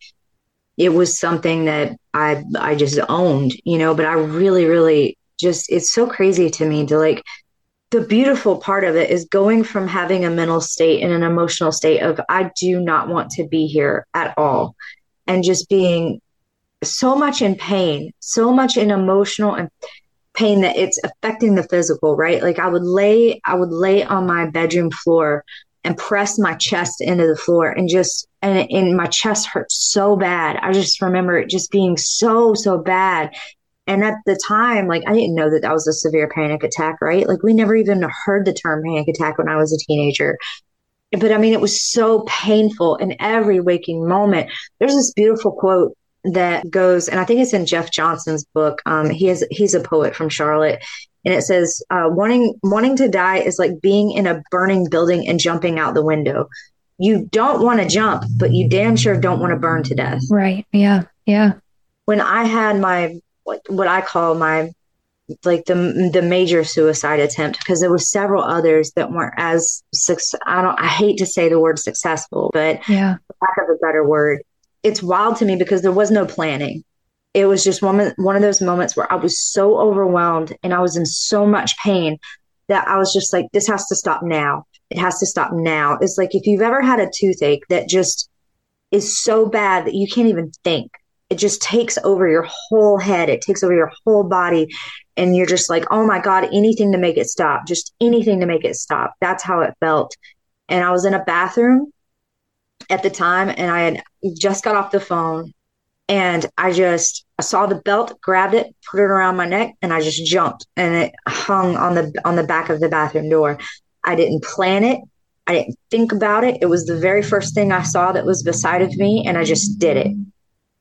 it was something that I I just owned, you know, but I really really just it's so crazy to me to like the beautiful part of it is going from having a mental state and an emotional state of I do not want to be here at all and just being so much in pain, so much in emotional and pain that it's affecting the physical, right? Like I would lay I would lay on my bedroom floor and press my chest into the floor and just and, and my chest hurt so bad. I just remember it just being so so bad. And at the time, like I didn't know that that was a severe panic attack, right? Like we never even heard the term panic attack when I was a teenager. But I mean, it was so painful in every waking moment. There's this beautiful quote that goes, and I think it's in Jeff Johnson's book. Um, he is he's a poet from Charlotte, and it says uh, wanting wanting to die is like being in a burning building and jumping out the window. You don't want to jump, but you damn sure don't want to burn to death. Right. Yeah. Yeah. When I had my what, what I call my like the the major suicide attempt because there were several others that weren't as success. I don't. I hate to say the word successful, but yeah, lack of a better word, it's wild to me because there was no planning. It was just one one of those moments where I was so overwhelmed and I was in so much pain that I was just like, this has to stop now. It has to stop now. It's like if you've ever had a toothache that just is so bad that you can't even think. It just takes over your whole head. It takes over your whole body and you're just like, oh my God, anything to make it stop, just anything to make it stop. That's how it felt. And I was in a bathroom at the time and I had just got off the phone and I just I saw the belt, grabbed it, put it around my neck, and I just jumped and it hung on the on the back of the bathroom door. I didn't plan it. I didn't think about it. It was the very first thing I saw that was beside of me and I just did it.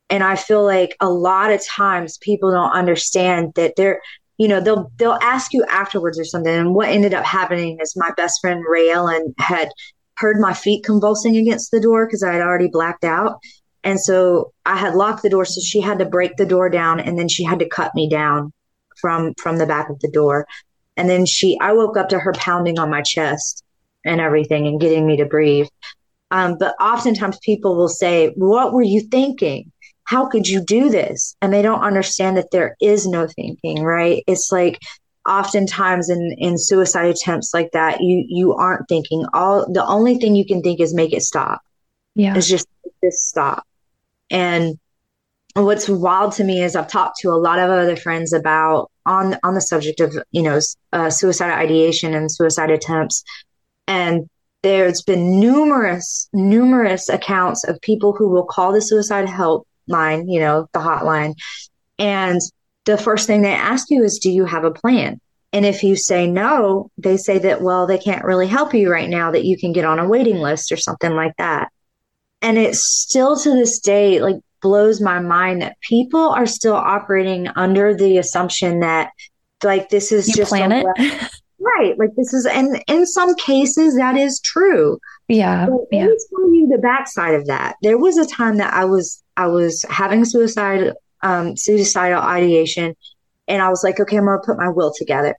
And I feel like a lot of times people don't understand that they're you know they'll they'll ask you afterwards or something and what ended up happening is my best friend ray ellen had heard my feet convulsing against the door because i had already blacked out and so i had locked the door so she had to break the door down and then she had to cut me down from from the back of the door and then she i woke up to her pounding on my chest and everything and getting me to breathe um, but oftentimes people will say what were you thinking how could you do this? And they don't understand that there is no thinking, right? It's like oftentimes in in suicide attempts like that, you you aren't thinking. All the only thing you can think is make it stop. Yeah. It's just just stop. And what's wild to me is I've talked to a lot of other friends about on on the subject of you know uh, suicide ideation and suicide attempts, and there's been numerous numerous accounts of people who will call the suicide help line, you know, the hotline. And the first thing they ask you is, do you have a plan? And if you say no, they say that, well, they can't really help you right now, that you can get on a waiting list or something like that. And it still to this day, like, blows my mind that people are still operating under the assumption that, like, this is you just plan it. right. Like, this is, and in some cases, that is true. Yeah. But yeah. Let me tell you the backside of that. There was a time that I was I was having suicide um, suicidal ideation, and I was like, okay, I'm gonna put my will together.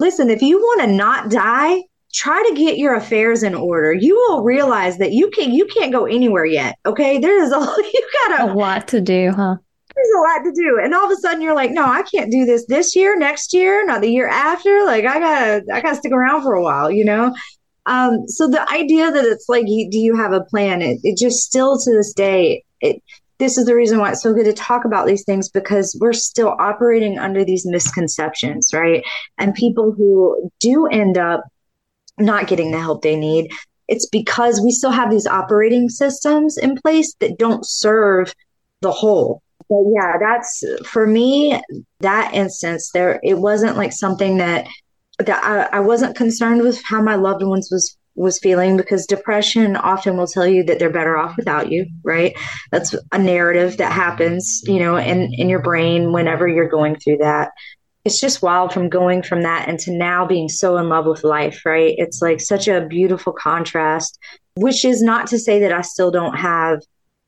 Listen, if you want to not die, try to get your affairs in order. You will realize that you can you can't go anywhere yet. Okay, there is a you got a lot to do, huh? There's a lot to do, and all of a sudden you're like, no, I can't do this this year, next year, not the year after. Like I gotta I gotta stick around for a while, you know. Um, so the idea that it's like, you, do you have a plan? It, it just still to this day, it, this is the reason why it's so good to talk about these things because we're still operating under these misconceptions, right? And people who do end up not getting the help they need, it's because we still have these operating systems in place that don't serve the whole. But yeah, that's for me, that instance there, it wasn't like something that that I, I wasn't concerned with how my loved ones was was feeling because depression often will tell you that they're better off without you right that's a narrative that happens you know in in your brain whenever you're going through that it's just wild from going from that into now being so in love with life right it's like such a beautiful contrast which is not to say that i still don't have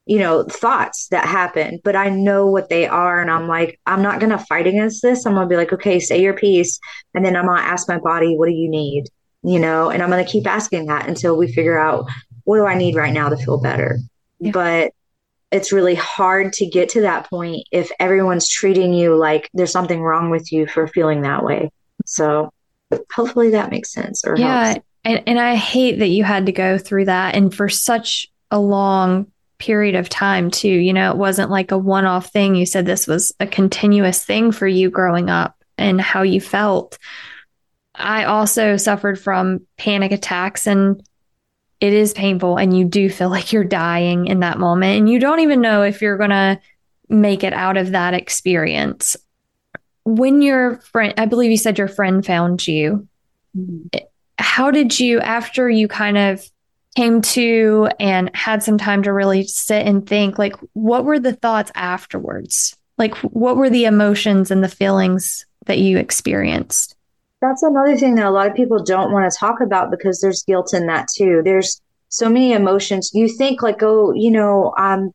you know, thoughts that happen, but I know what they are. And I'm like, I'm not going to fight against this. I'm going to be like, okay, say your piece. And then I'm going to ask my body, what do you need? You know, and I'm going to keep asking that until we figure out what do I need right now to feel better. Yeah. But it's really hard to get to that point if everyone's treating you like there's something wrong with you for feeling that way. So hopefully that makes sense or yeah. And, and I hate that you had to go through that and for such a long period of time too. You know, it wasn't like a one off thing. You said this was a continuous thing for you growing up and how you felt. I also suffered from panic attacks and it is painful and you do feel like you're dying in that moment and you don't even know if you're going to make it out of that experience. When your friend, I believe you said your friend found you, mm-hmm. how did you, after you kind of came to and had some time to really sit and think, like, what were the thoughts afterwards? Like, what were the emotions and the feelings that you experienced? That's another thing that a lot of people don't want to talk about because there's guilt in that too. There's so many emotions. You think like, oh, you know, um,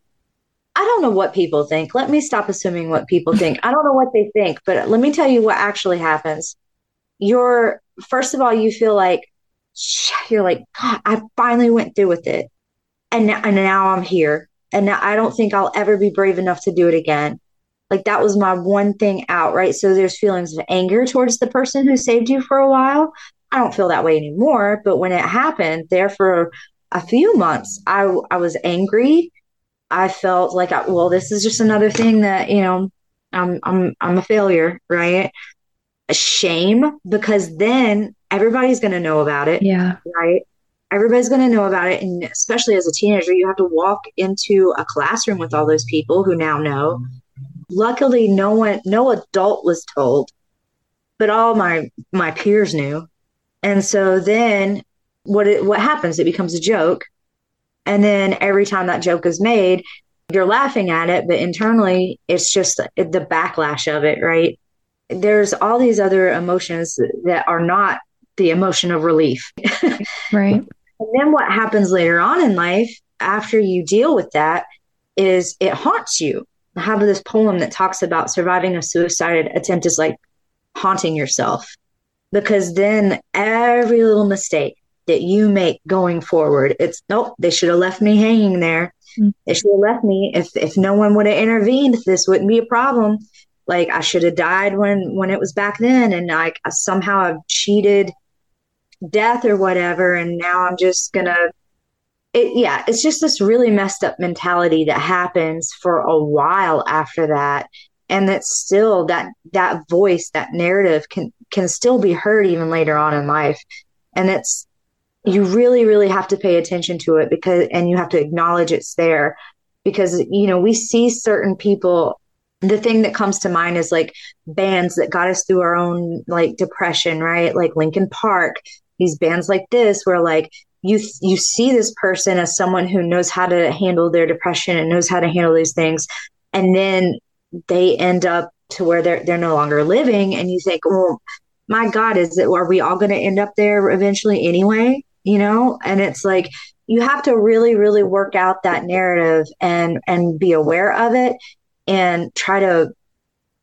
I don't know what people think. Let me stop assuming what people think. I don't know what they think, but let me tell you what actually happens. You're first of all, you feel like you're like, God, I finally went through with it, and now, and now I'm here, and now I don't think I'll ever be brave enough to do it again. Like that was my one thing out, right? So there's feelings of anger towards the person who saved you for a while. I don't feel that way anymore, but when it happened, there for a few months, I I was angry. I felt like, I, well, this is just another thing that you know, I'm I'm I'm a failure, right? A shame because then everybody's going to know about it. Yeah. Right. Everybody's going to know about it. And especially as a teenager, you have to walk into a classroom with all those people who now know. Luckily, no one, no adult was told, but all my, my peers knew. And so then what, it, what happens? It becomes a joke. And then every time that joke is made, you're laughing at it, but internally it's just the backlash of it, right? There's all these other emotions that are not the emotion of relief. right. And then what happens later on in life after you deal with that is it haunts you. I have this poem that talks about surviving a suicide attempt is like haunting yourself because then every little mistake that you make going forward, it's nope, they should have left me hanging there. Mm-hmm. They should have left me. If if no one would have intervened, this wouldn't be a problem. Like I should have died when when it was back then, and like somehow I've cheated death or whatever and now i'm just gonna it, yeah it's just this really messed up mentality that happens for a while after that. And that still that that voice that narrative can can still be heard even later on in life. And it's you really really have to pay attention to it because and you have to acknowledge it's there. Because you know we see certain people the thing that comes to mind is like bands that got us through our own like depression right? Like linkin park these bands like this where like you you see this person as someone who knows how to handle their depression and knows how to handle these things. And then they end up to where they're they're no longer living. And you think well my god is it are we all going to end up there eventually anyway? You know? And it's like you have to really really work out that narrative and and be aware of it and try to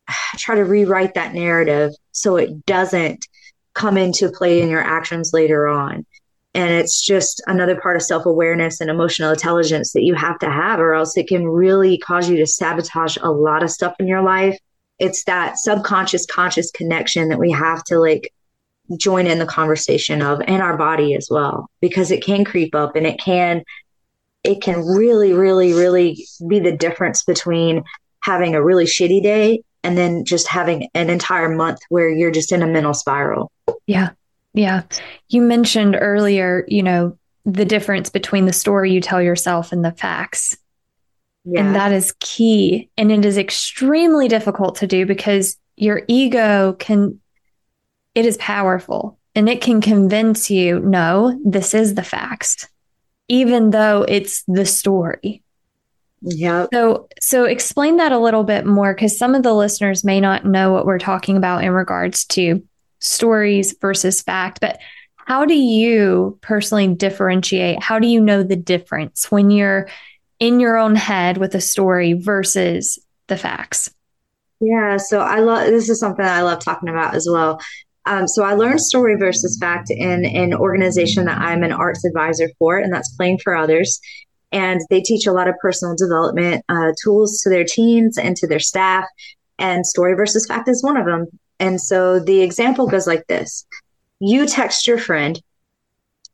try to rewrite that narrative so it doesn't come into play in your actions later on. And it's just another part of self awareness and emotional intelligence that you have to have, or else it can really cause you to sabotage a lot of stuff in your life. It's that subconscious conscious connection that we have to like join in the conversation of and our body as well, because it can creep up and it can it can really, really, really be the difference between having a really shitty day and then just having an entire month where you're just in a mental spiral. Yeah. Yeah. You mentioned earlier, you know, the difference between the story you tell yourself and the facts. Yeah. And that is key. And it is extremely difficult to do because your ego can, it is powerful and it can convince you, no, this is the facts, even though it's the story. Yeah. So so explain that a little bit more cuz some of the listeners may not know what we're talking about in regards to stories versus fact, but how do you personally differentiate? How do you know the difference when you're in your own head with a story versus the facts? Yeah, so I love this is something I love talking about as well. Um, so I learned story versus fact in an organization that I'm an arts advisor for, and that's Playing for Others and they teach a lot of personal development uh, tools to their teams and to their staff and story versus fact is one of them and so the example goes like this you text your friend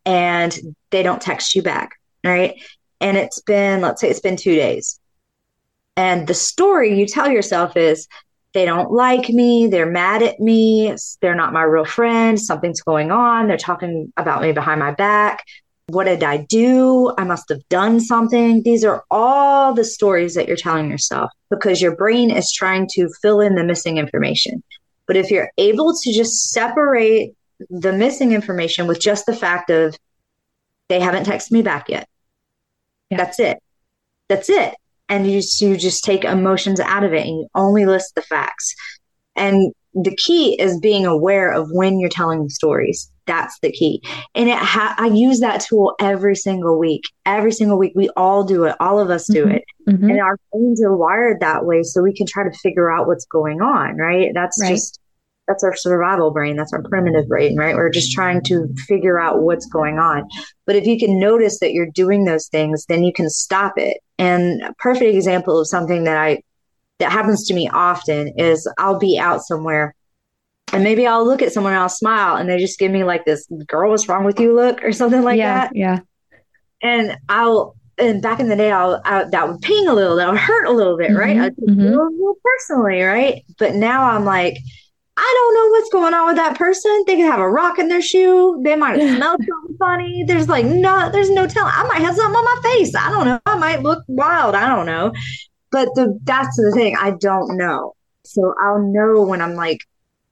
and they don't text you back right and it's been let's say it's been two days and the story you tell yourself is they don't like me they're mad at me they're not my real friend something's going on they're talking about me behind my back what did I do? I must have done something. These are all the stories that you're telling yourself because your brain is trying to fill in the missing information. But if you're able to just separate the missing information with just the fact of they haven't texted me back yet. Yeah. That's it. That's it. And you, you just take emotions out of it and you only list the facts. And the key is being aware of when you're telling the stories. That's the key. And it ha- I use that tool every single week. Every single week, we all do it. All of us do mm-hmm. it. Mm-hmm. And our brains are wired that way. So we can try to figure out what's going on, right? That's right. just that's our survival brain that's our primitive brain right we're just trying to figure out what's going on but if you can notice that you're doing those things then you can stop it and a perfect example of something that i that happens to me often is i'll be out somewhere and maybe i'll look at someone and i'll smile and they just give me like this girl what's wrong with you look or something like yeah, that yeah and i'll and back in the day, I'll, I, that would ping a little, that would hurt a little bit, right? Mm-hmm. I'd mm-hmm. it a little personally, right? But now I'm like, I don't know what's going on with that person. They could have a rock in their shoe. They might have smelled something funny. There's like no, there's no telling. I might have something on my face. I don't know. I might look wild. I don't know. But the, that's the thing. I don't know. So I'll know when I'm like,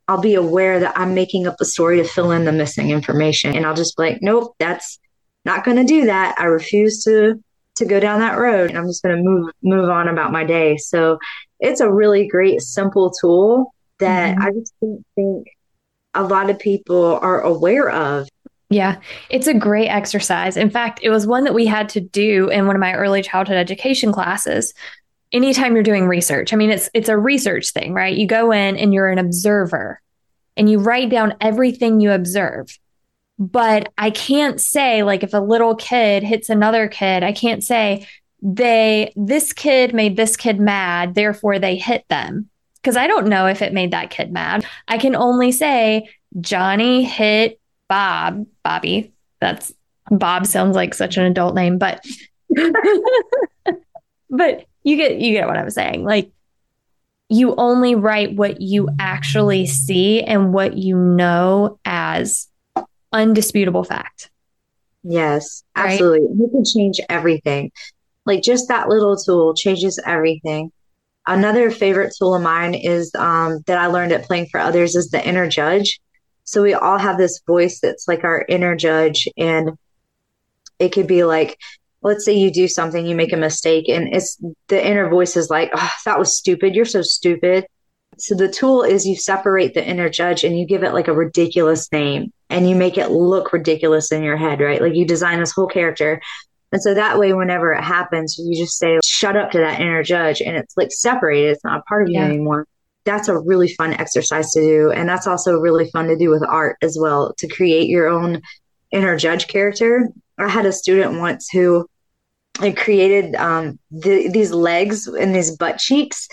I'll be aware that I'm making up a story to fill in the missing information, and I'll just be like, nope, that's not going to do that. I refuse to to go down that road, and I'm just going to move move on about my day. So it's a really great, simple tool that mm-hmm. I just don't think a lot of people are aware of. Yeah, it's a great exercise. In fact, it was one that we had to do in one of my early childhood education classes. Anytime you're doing research, I mean, it's it's a research thing, right? You go in and you're an observer, and you write down everything you observe. But I can't say like if a little kid hits another kid, I can't say they this kid made this kid mad, therefore they hit them because I don't know if it made that kid mad. I can only say Johnny hit Bob, Bobby. That's Bob sounds like such an adult name, but but you get you get what I'm saying. Like you only write what you actually see and what you know as undisputable fact. Yes, absolutely. Right? You can change everything. Like just that little tool changes everything. Another favorite tool of mine is um, that I learned at Playing for Others is the inner judge. So we all have this voice that's like our inner judge, and it could be like, let's say you do something, you make a mistake, and it's the inner voice is like, oh, that was stupid. You're so stupid. So the tool is you separate the inner judge and you give it like a ridiculous name and you make it look ridiculous in your head, right? Like you design this whole character and so that way, whenever it happens, you just say, shut up to that inner judge. And it's like separated. It's not a part of you anymore. That's a really fun exercise to do. And that's also really fun to do with art as well, to create your own inner judge character. I had a student once who created um, the, these legs and these butt cheeks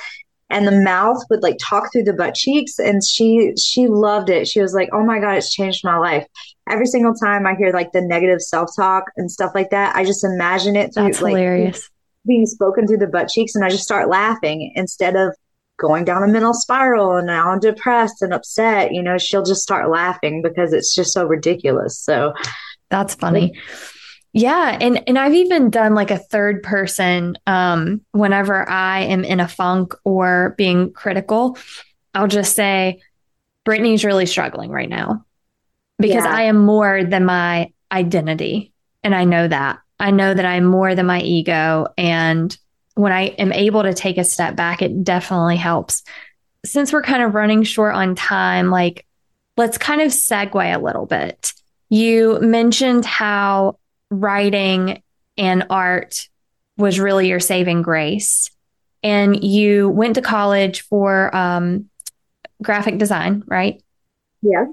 and the mouth would like talk through the butt cheeks and she she loved it. She was like oh my god it's changed my life. Every single time i hear like the negative self-talk and stuff like that i just imagine it through, that's like, hilarious. being spoken through the butt cheeks and i just start laughing instead of going down a mental spiral and now i'm depressed and upset you know she'll just start laughing because it's just so ridiculous. So that's funny. Like, yeah, and and I've even done like a third person um whenever I am in a funk or being critical, I'll just say Brittany's really struggling right now because yeah. I am more than my identity and I know that. I know that I'm more than my ego and when I am able to take a step back it definitely helps. Since we're kind of running short on time, like let's kind of segue a little bit. You mentioned how writing and art was really your saving grace. And you went to college for um, graphic design, right? Yeah.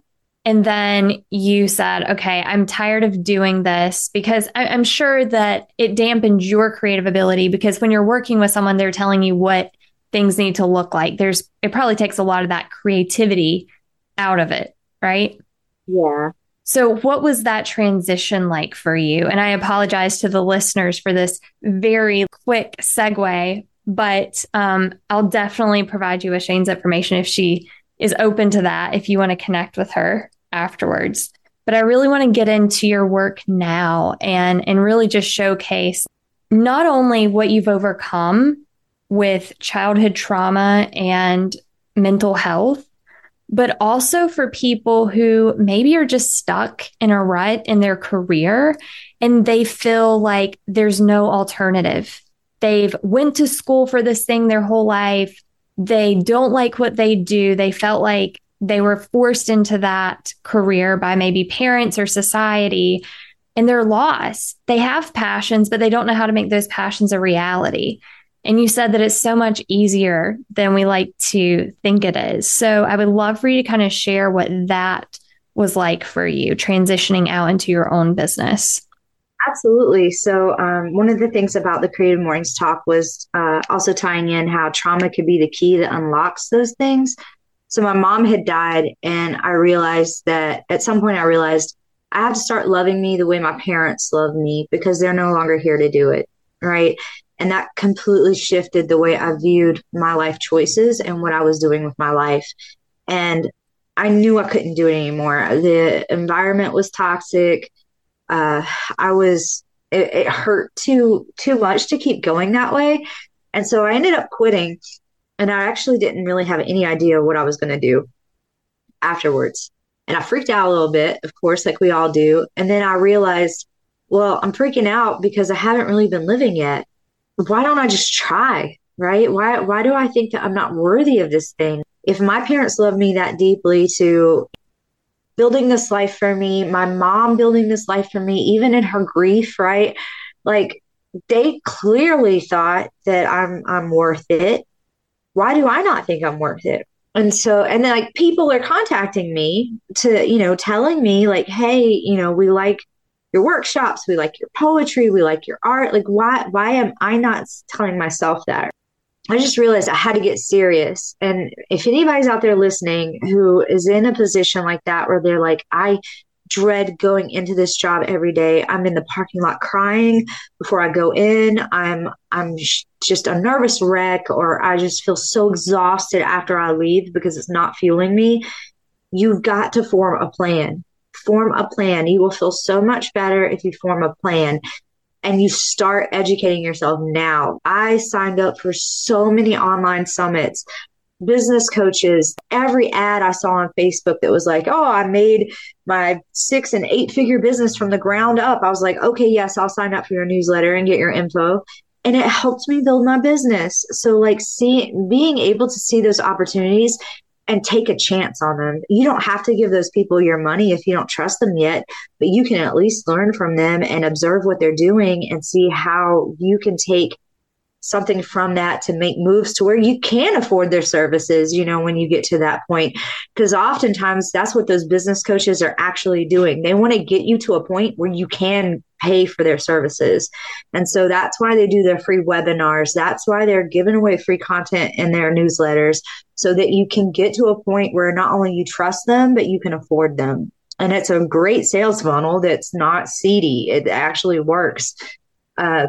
And then you said, okay, I'm tired of doing this because I- am sure that it dampened your creative ability because when you're working with someone, they're telling you what things need to look like. There's, it probably takes a lot of that creativity out of it, right? Yeah. So, what was that transition like for you? And I apologize to the listeners for this very quick segue, but um, I'll definitely provide you with Shane's information if she is open to that, if you want to connect with her afterwards. But I really want to get into your work now and, and really just showcase not only what you've overcome with childhood trauma and mental health, but also for people who maybe are just stuck in a rut in their career and they feel like there's no alternative. They've went to school for this thing their whole life. They don't like what they do. They felt like they were forced into that career by maybe parents or society and they're lost. They have passions, but they don't know how to make those passions a reality. And you said that it's so much easier than we like to think it is. So I would love for you to kind of share what that was like for you transitioning out into your own business. Absolutely. So, um, one of the things about the Creative Mornings talk was uh, also tying in how trauma could be the key that unlocks those things. So, my mom had died, and I realized that at some point, I realized I have to start loving me the way my parents love me because they're no longer here to do it. Right. And that completely shifted the way I viewed my life choices and what I was doing with my life. And I knew I couldn't do it anymore. The environment was toxic. Uh, I was, it, it hurt too, too much to keep going that way. And so I ended up quitting. And I actually didn't really have any idea what I was going to do afterwards. And I freaked out a little bit, of course, like we all do. And then I realized, well, I'm freaking out because I haven't really been living yet why don't I just try? Right? Why why do I think that I'm not worthy of this thing? If my parents love me that deeply to building this life for me, my mom building this life for me, even in her grief, right? Like they clearly thought that I'm I'm worth it. Why do I not think I'm worth it? And so, and then like people are contacting me to, you know, telling me like, hey, you know, we like your workshops, we like your poetry, we like your art. Like why why am I not telling myself that? I just realized I had to get serious. And if anybody's out there listening who is in a position like that where they're like, I dread going into this job every day. I'm in the parking lot crying before I go in. I'm I'm just a nervous wreck or I just feel so exhausted after I leave because it's not fueling me. You've got to form a plan form a plan. You will feel so much better if you form a plan and you start educating yourself now. I signed up for so many online summits, business coaches, every ad I saw on Facebook that was like, oh, I made my six and eight figure business from the ground up. I was like, okay, yes, I'll sign up for your newsletter and get your info. And it helped me build my business. So, like, seeing, being able to see those opportunities and take a chance on them. You don't have to give those people your money if you don't trust them yet, but you can at least learn from them and observe what they're doing and see how you can take something from that to make moves to where you can afford their services, you know, when you get to that point. Because oftentimes that's what those business coaches are actually doing. They want to get you to a point where you can pay for their services. And so that's why they do their free webinars. That's why they're giving away free content in their newsletters so that you can get to a point where not only you trust them, but you can afford them. And it's a great sales funnel that's not seedy. It actually works. Uh,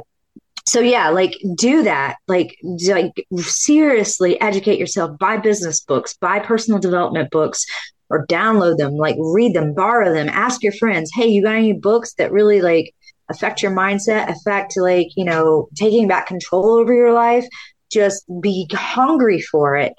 so yeah, like do that. Like like seriously educate yourself. Buy business books. Buy personal development books. Or download them, like read them, borrow them, ask your friends, hey, you got any books that really like affect your mindset, affect like, you know, taking back control over your life? Just be hungry for it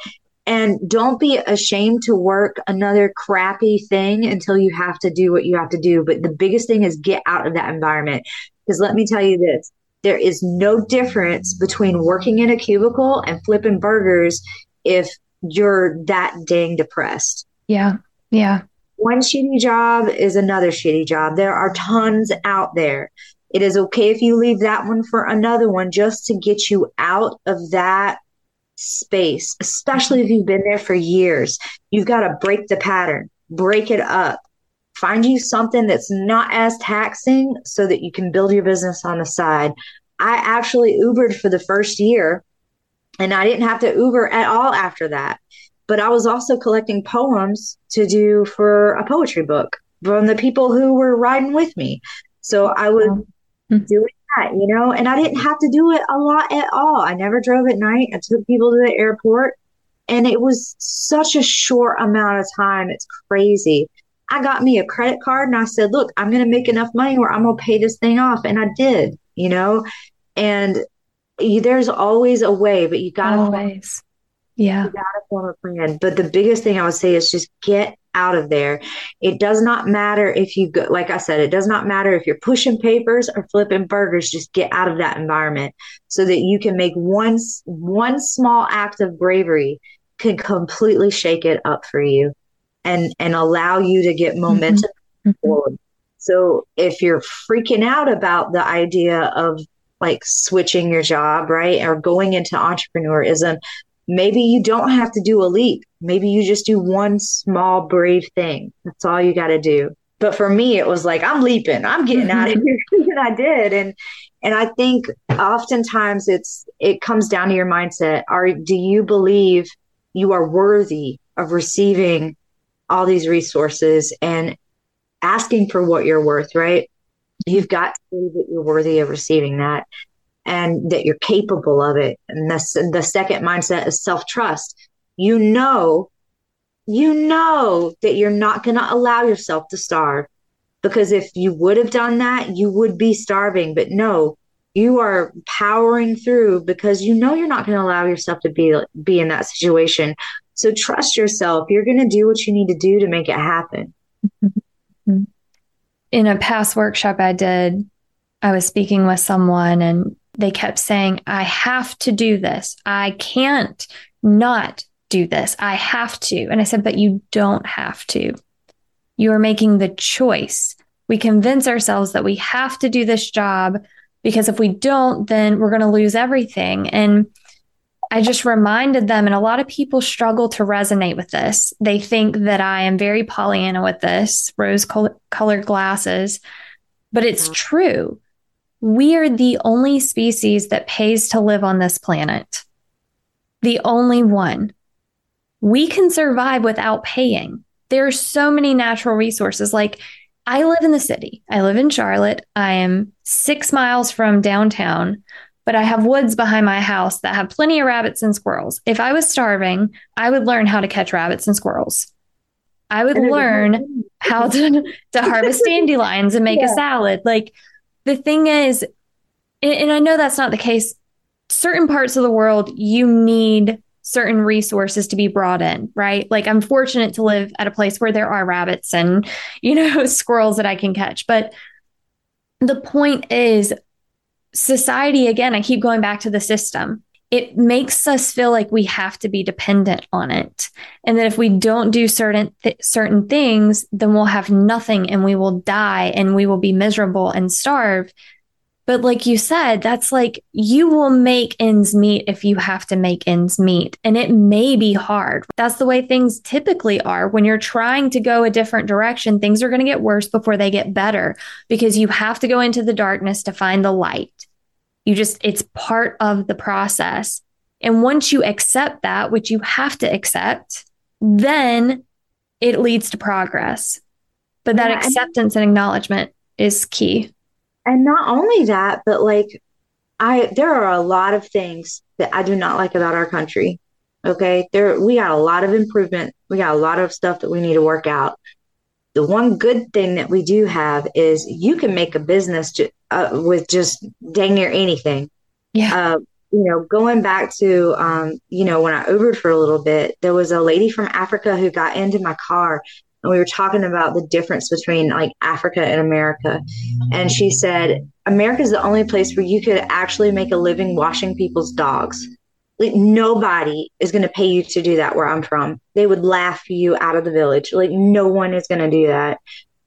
and don't be ashamed to work another crappy thing until you have to do what you have to do. But the biggest thing is get out of that environment. Because let me tell you this there is no difference between working in a cubicle and flipping burgers if you're that dang depressed. Yeah. Yeah. One shitty job is another shitty job. There are tons out there. It is okay if you leave that one for another one just to get you out of that space, especially if you've been there for years. You've got to break the pattern, break it up, find you something that's not as taxing so that you can build your business on the side. I actually Ubered for the first year and I didn't have to Uber at all after that. But I was also collecting poems to do for a poetry book from the people who were riding with me. So I was mm-hmm. doing that, you know, and I didn't have to do it a lot at all. I never drove at night. I took people to the airport and it was such a short amount of time. It's crazy. I got me a credit card and I said, look, I'm going to make enough money where I'm going to pay this thing off. And I did, you know, and there's always a way, but you got to always. Yeah. You gotta form a plan. But the biggest thing I would say is just get out of there. It does not matter if you go, like I said, it does not matter if you're pushing papers or flipping burgers. Just get out of that environment so that you can make one one small act of bravery can completely shake it up for you and and allow you to get momentum mm-hmm. forward. So if you're freaking out about the idea of like switching your job, right, or going into entrepreneurism, maybe you don't have to do a leap. Maybe you just do one small brave thing. That's all you got to do. But for me, it was like I'm leaping. I'm getting out of here, and I did. And and I think oftentimes it's it comes down to your mindset. Are do you believe you are worthy of receiving all these resources and asking for what you're worth? Right? You've got to believe that you're worthy of receiving that and that you're capable of it. And the, the second mindset is self trust. You know, you know that you're not going to allow yourself to starve because if you would have done that, you would be starving. But no, you are powering through because you know you're not going to allow yourself to be be in that situation. So trust yourself. You're going to do what you need to do to make it happen. In a past workshop I did, I was speaking with someone and they kept saying, I have to do this. I can't not do this. I have to. And I said, but you don't have to. You are making the choice. We convince ourselves that we have to do this job because if we don't, then we're going to lose everything. And I just reminded them, and a lot of people struggle to resonate with this. They think that I am very Pollyanna with this, rose colored glasses, but it's mm-hmm. true we are the only species that pays to live on this planet. The only one. We can survive without paying. There are so many natural resources. Like, I live in the city, I live in Charlotte. I am six miles from downtown, but I have woods behind my house that have plenty of rabbits and squirrels. If I was starving, I would learn how to catch rabbits and squirrels. I would learn how to, to harvest dandelions and make yeah. a salad. Like, the thing is, and I know that's not the case, certain parts of the world, you need certain resources to be brought in, right? Like I'm fortunate to live at a place where there are rabbits and, you know, squirrels that I can catch. But the point is, society, again, I keep going back to the system. It makes us feel like we have to be dependent on it. And that if we don't do certain th- certain things, then we'll have nothing and we will die and we will be miserable and starve but like you said, that's like you will make ends meet if you have to make ends meet. And it may be hard. That's the way things typically are. When you're trying to go a different direction, things are going to get worse before they get better because you have to go into the darkness to find the light. You just, it's part of the process. And once you accept that, which you have to accept, then it leads to progress. But that yeah, acceptance and acknowledgement is key and not only that, but like I there are a lot of things that I do not like about our country. Okay. There we got a lot of improvement. We got a lot of stuff that we need to work out. The one good thing that we do have is you can make a business ju- uh, with just dang near anything. Yeah. Uh, you know, going back to, um, you know, when I Ubered for a little bit, there was a lady from Africa who got into my car and we were talking about the difference between like Africa and America. And she said, America is the only place where you could actually make a living washing people's dogs. Like nobody is going to pay you to do that where I'm from. They would laugh you out of the village. Like no one is going to do that.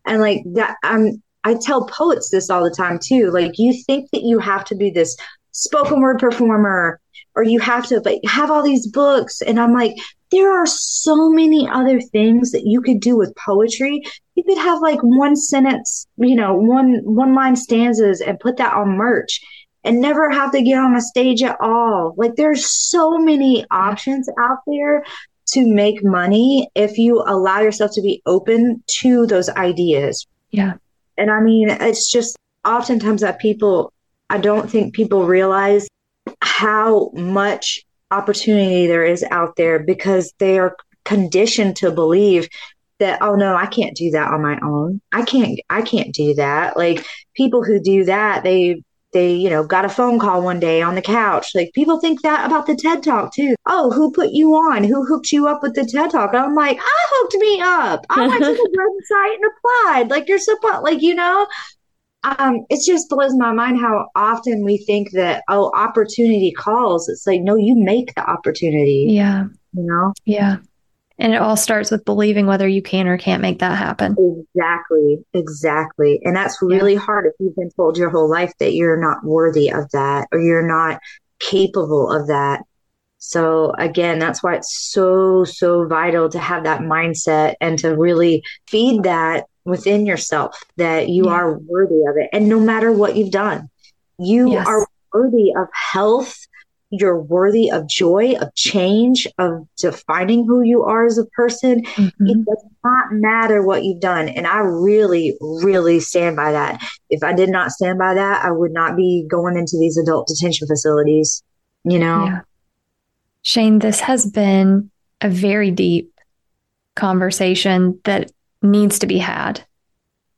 And like that, I'm, I tell poets this all the time too. Like you think that you have to be this spoken word performer or you have to like have all these books. And I'm like, there are so many other things that you could do with poetry. You could have like one sentence, you know, one one line stanzas and put that on merch and never have to get on a stage at all. Like there's so many options out there to make money if you allow yourself to be open to those ideas. Yeah. And I mean, it's just oftentimes that people I don't think people realize how much opportunity there is out there because they are conditioned to believe that oh no i can't do that on my own i can't i can't do that like people who do that they they, you know, got a phone call one day on the couch. Like people think that about the TED Talk too. Oh, who put you on? Who hooked you up with the TED Talk? I'm like, I hooked me up. I went to the website and applied. Like you're supposed, like you know, um, it just blows my mind how often we think that oh, opportunity calls. It's like no, you make the opportunity. Yeah, you know. Yeah. And it all starts with believing whether you can or can't make that happen. Exactly. Exactly. And that's really yeah. hard if you've been told your whole life that you're not worthy of that or you're not capable of that. So, again, that's why it's so, so vital to have that mindset and to really feed that within yourself that you yeah. are worthy of it. And no matter what you've done, you yes. are worthy of health you're worthy of joy, of change, of defining who you are as a person. Mm-hmm. It does not matter what you've done. And I really, really stand by that. If I did not stand by that, I would not be going into these adult detention facilities, you know? Yeah. Shane, this has been a very deep conversation that needs to be had.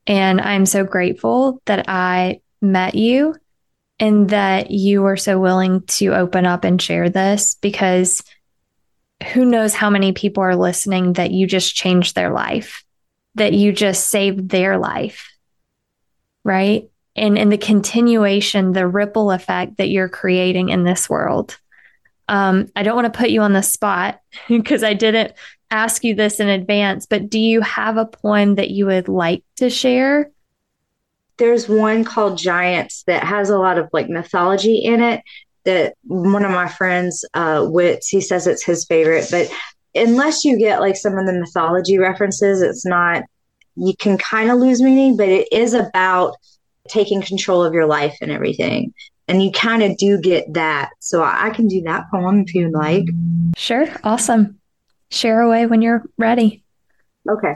And I'm so grateful that I met you and that you were so willing to open up and share this because who knows how many people are listening that you just changed their life, that you just saved their life, right? And in the continuation, the ripple effect that you're creating in this world. Um, I don't want to put you on the spot because I didn't ask you this in advance, but do you have a poem that you would like to share there's one called Giants that has a lot of like mythology in it. That one of my friends, uh, Wits, he says it's his favorite. But unless you get like some of the mythology references, it's not. You can kind of lose meaning, but it is about taking control of your life and everything. And you kind of do get that. So I can do that poem if you'd like. Sure. Awesome. Share away when you're ready. Okay.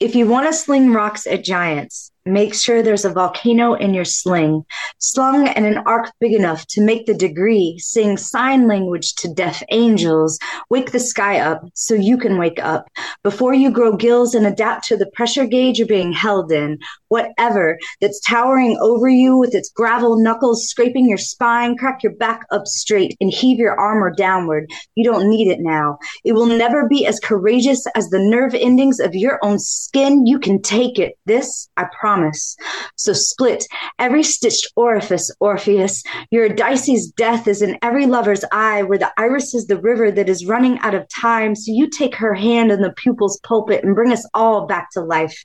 If you want to sling rocks at giants, Make sure there's a volcano in your sling, slung in an arc big enough to make the degree sing sign language to deaf angels. Wake the sky up so you can wake up before you grow gills and adapt to the pressure gauge you're being held in. Whatever that's towering over you with its gravel knuckles scraping your spine, crack your back up straight and heave your armor downward. You don't need it now. It will never be as courageous as the nerve endings of your own skin. You can take it. This, I promise promise. So split every stitched orifice, Orpheus. Your Eurydice's death is in every lover's eye, where the iris is the river that is running out of time. So you take her hand in the pupil's pulpit and bring us all back to life.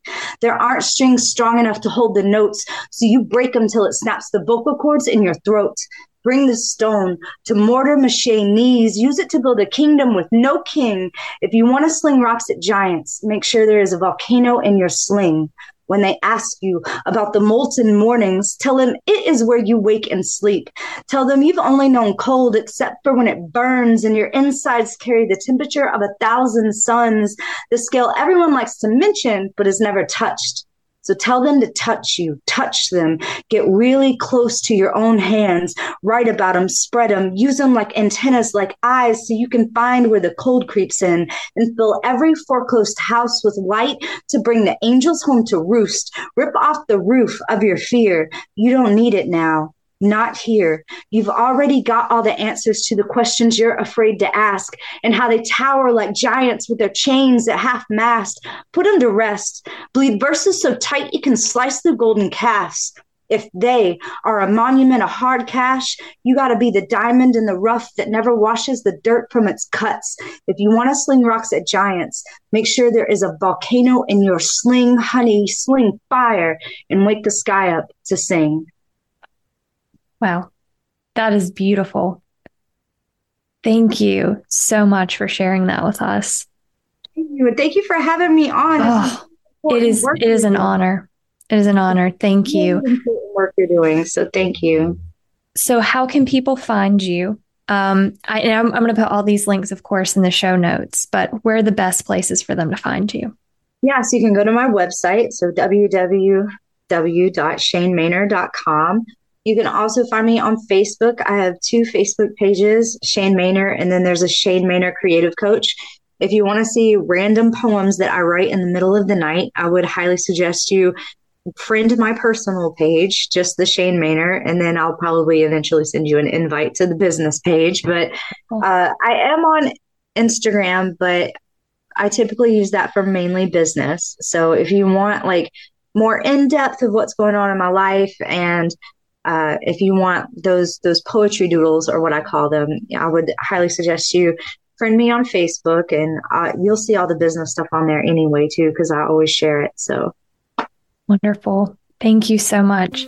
There aren't strings strong enough to hold the notes, so you break them till it snaps the vocal cords in your throat. Bring the stone to mortar mache knees. Use it to build a kingdom with no king. If you want to sling rocks at giants, make sure there is a volcano in your sling. When they ask you about the molten mornings, tell them it is where you wake and sleep. Tell them you've only known cold except for when it burns and your insides carry the temperature of a thousand suns, the scale everyone likes to mention but is never touched. So tell them to touch you, touch them, get really close to your own hands, write about them, spread them, use them like antennas, like eyes, so you can find where the cold creeps in and fill every foreclosed house with light to bring the angels home to roost. Rip off the roof of your fear. You don't need it now not here. You've already got all the answers to the questions you're afraid to ask and how they tower like giants with their chains at half mast. Put them to rest. Bleed verses so tight you can slice the golden calves. If they are a monument of hard cash, you got to be the diamond in the rough that never washes the dirt from its cuts. If you want to sling rocks at giants, make sure there is a volcano in your sling, honey, sling fire, and wake the sky up to sing. Wow. That is beautiful. Thank you so much for sharing that with us. Thank you. Thank you for having me on. Oh, it is it is an honor. It is an honor. Thank you. Work you're doing. So thank you. So how can people find you? Um, I, am I'm going to put all these links, of course, in the show notes, but where are the best places for them to find you? Yeah, so you can go to my website, so www.shanemanier.com. You can also find me on Facebook. I have two Facebook pages, Shane Manier, and then there's a Shane Manier Creative Coach. If you want to see random poems that I write in the middle of the night, I would highly suggest you friend my personal page, just the Shane Manier, and then I'll probably eventually send you an invite to the business page. But uh, I am on Instagram, but I typically use that for mainly business. So if you want like more in depth of what's going on in my life and uh, if you want those those poetry doodles or what I call them, I would highly suggest you friend me on Facebook, and uh, you'll see all the business stuff on there anyway too, because I always share it. So wonderful! Thank you so much.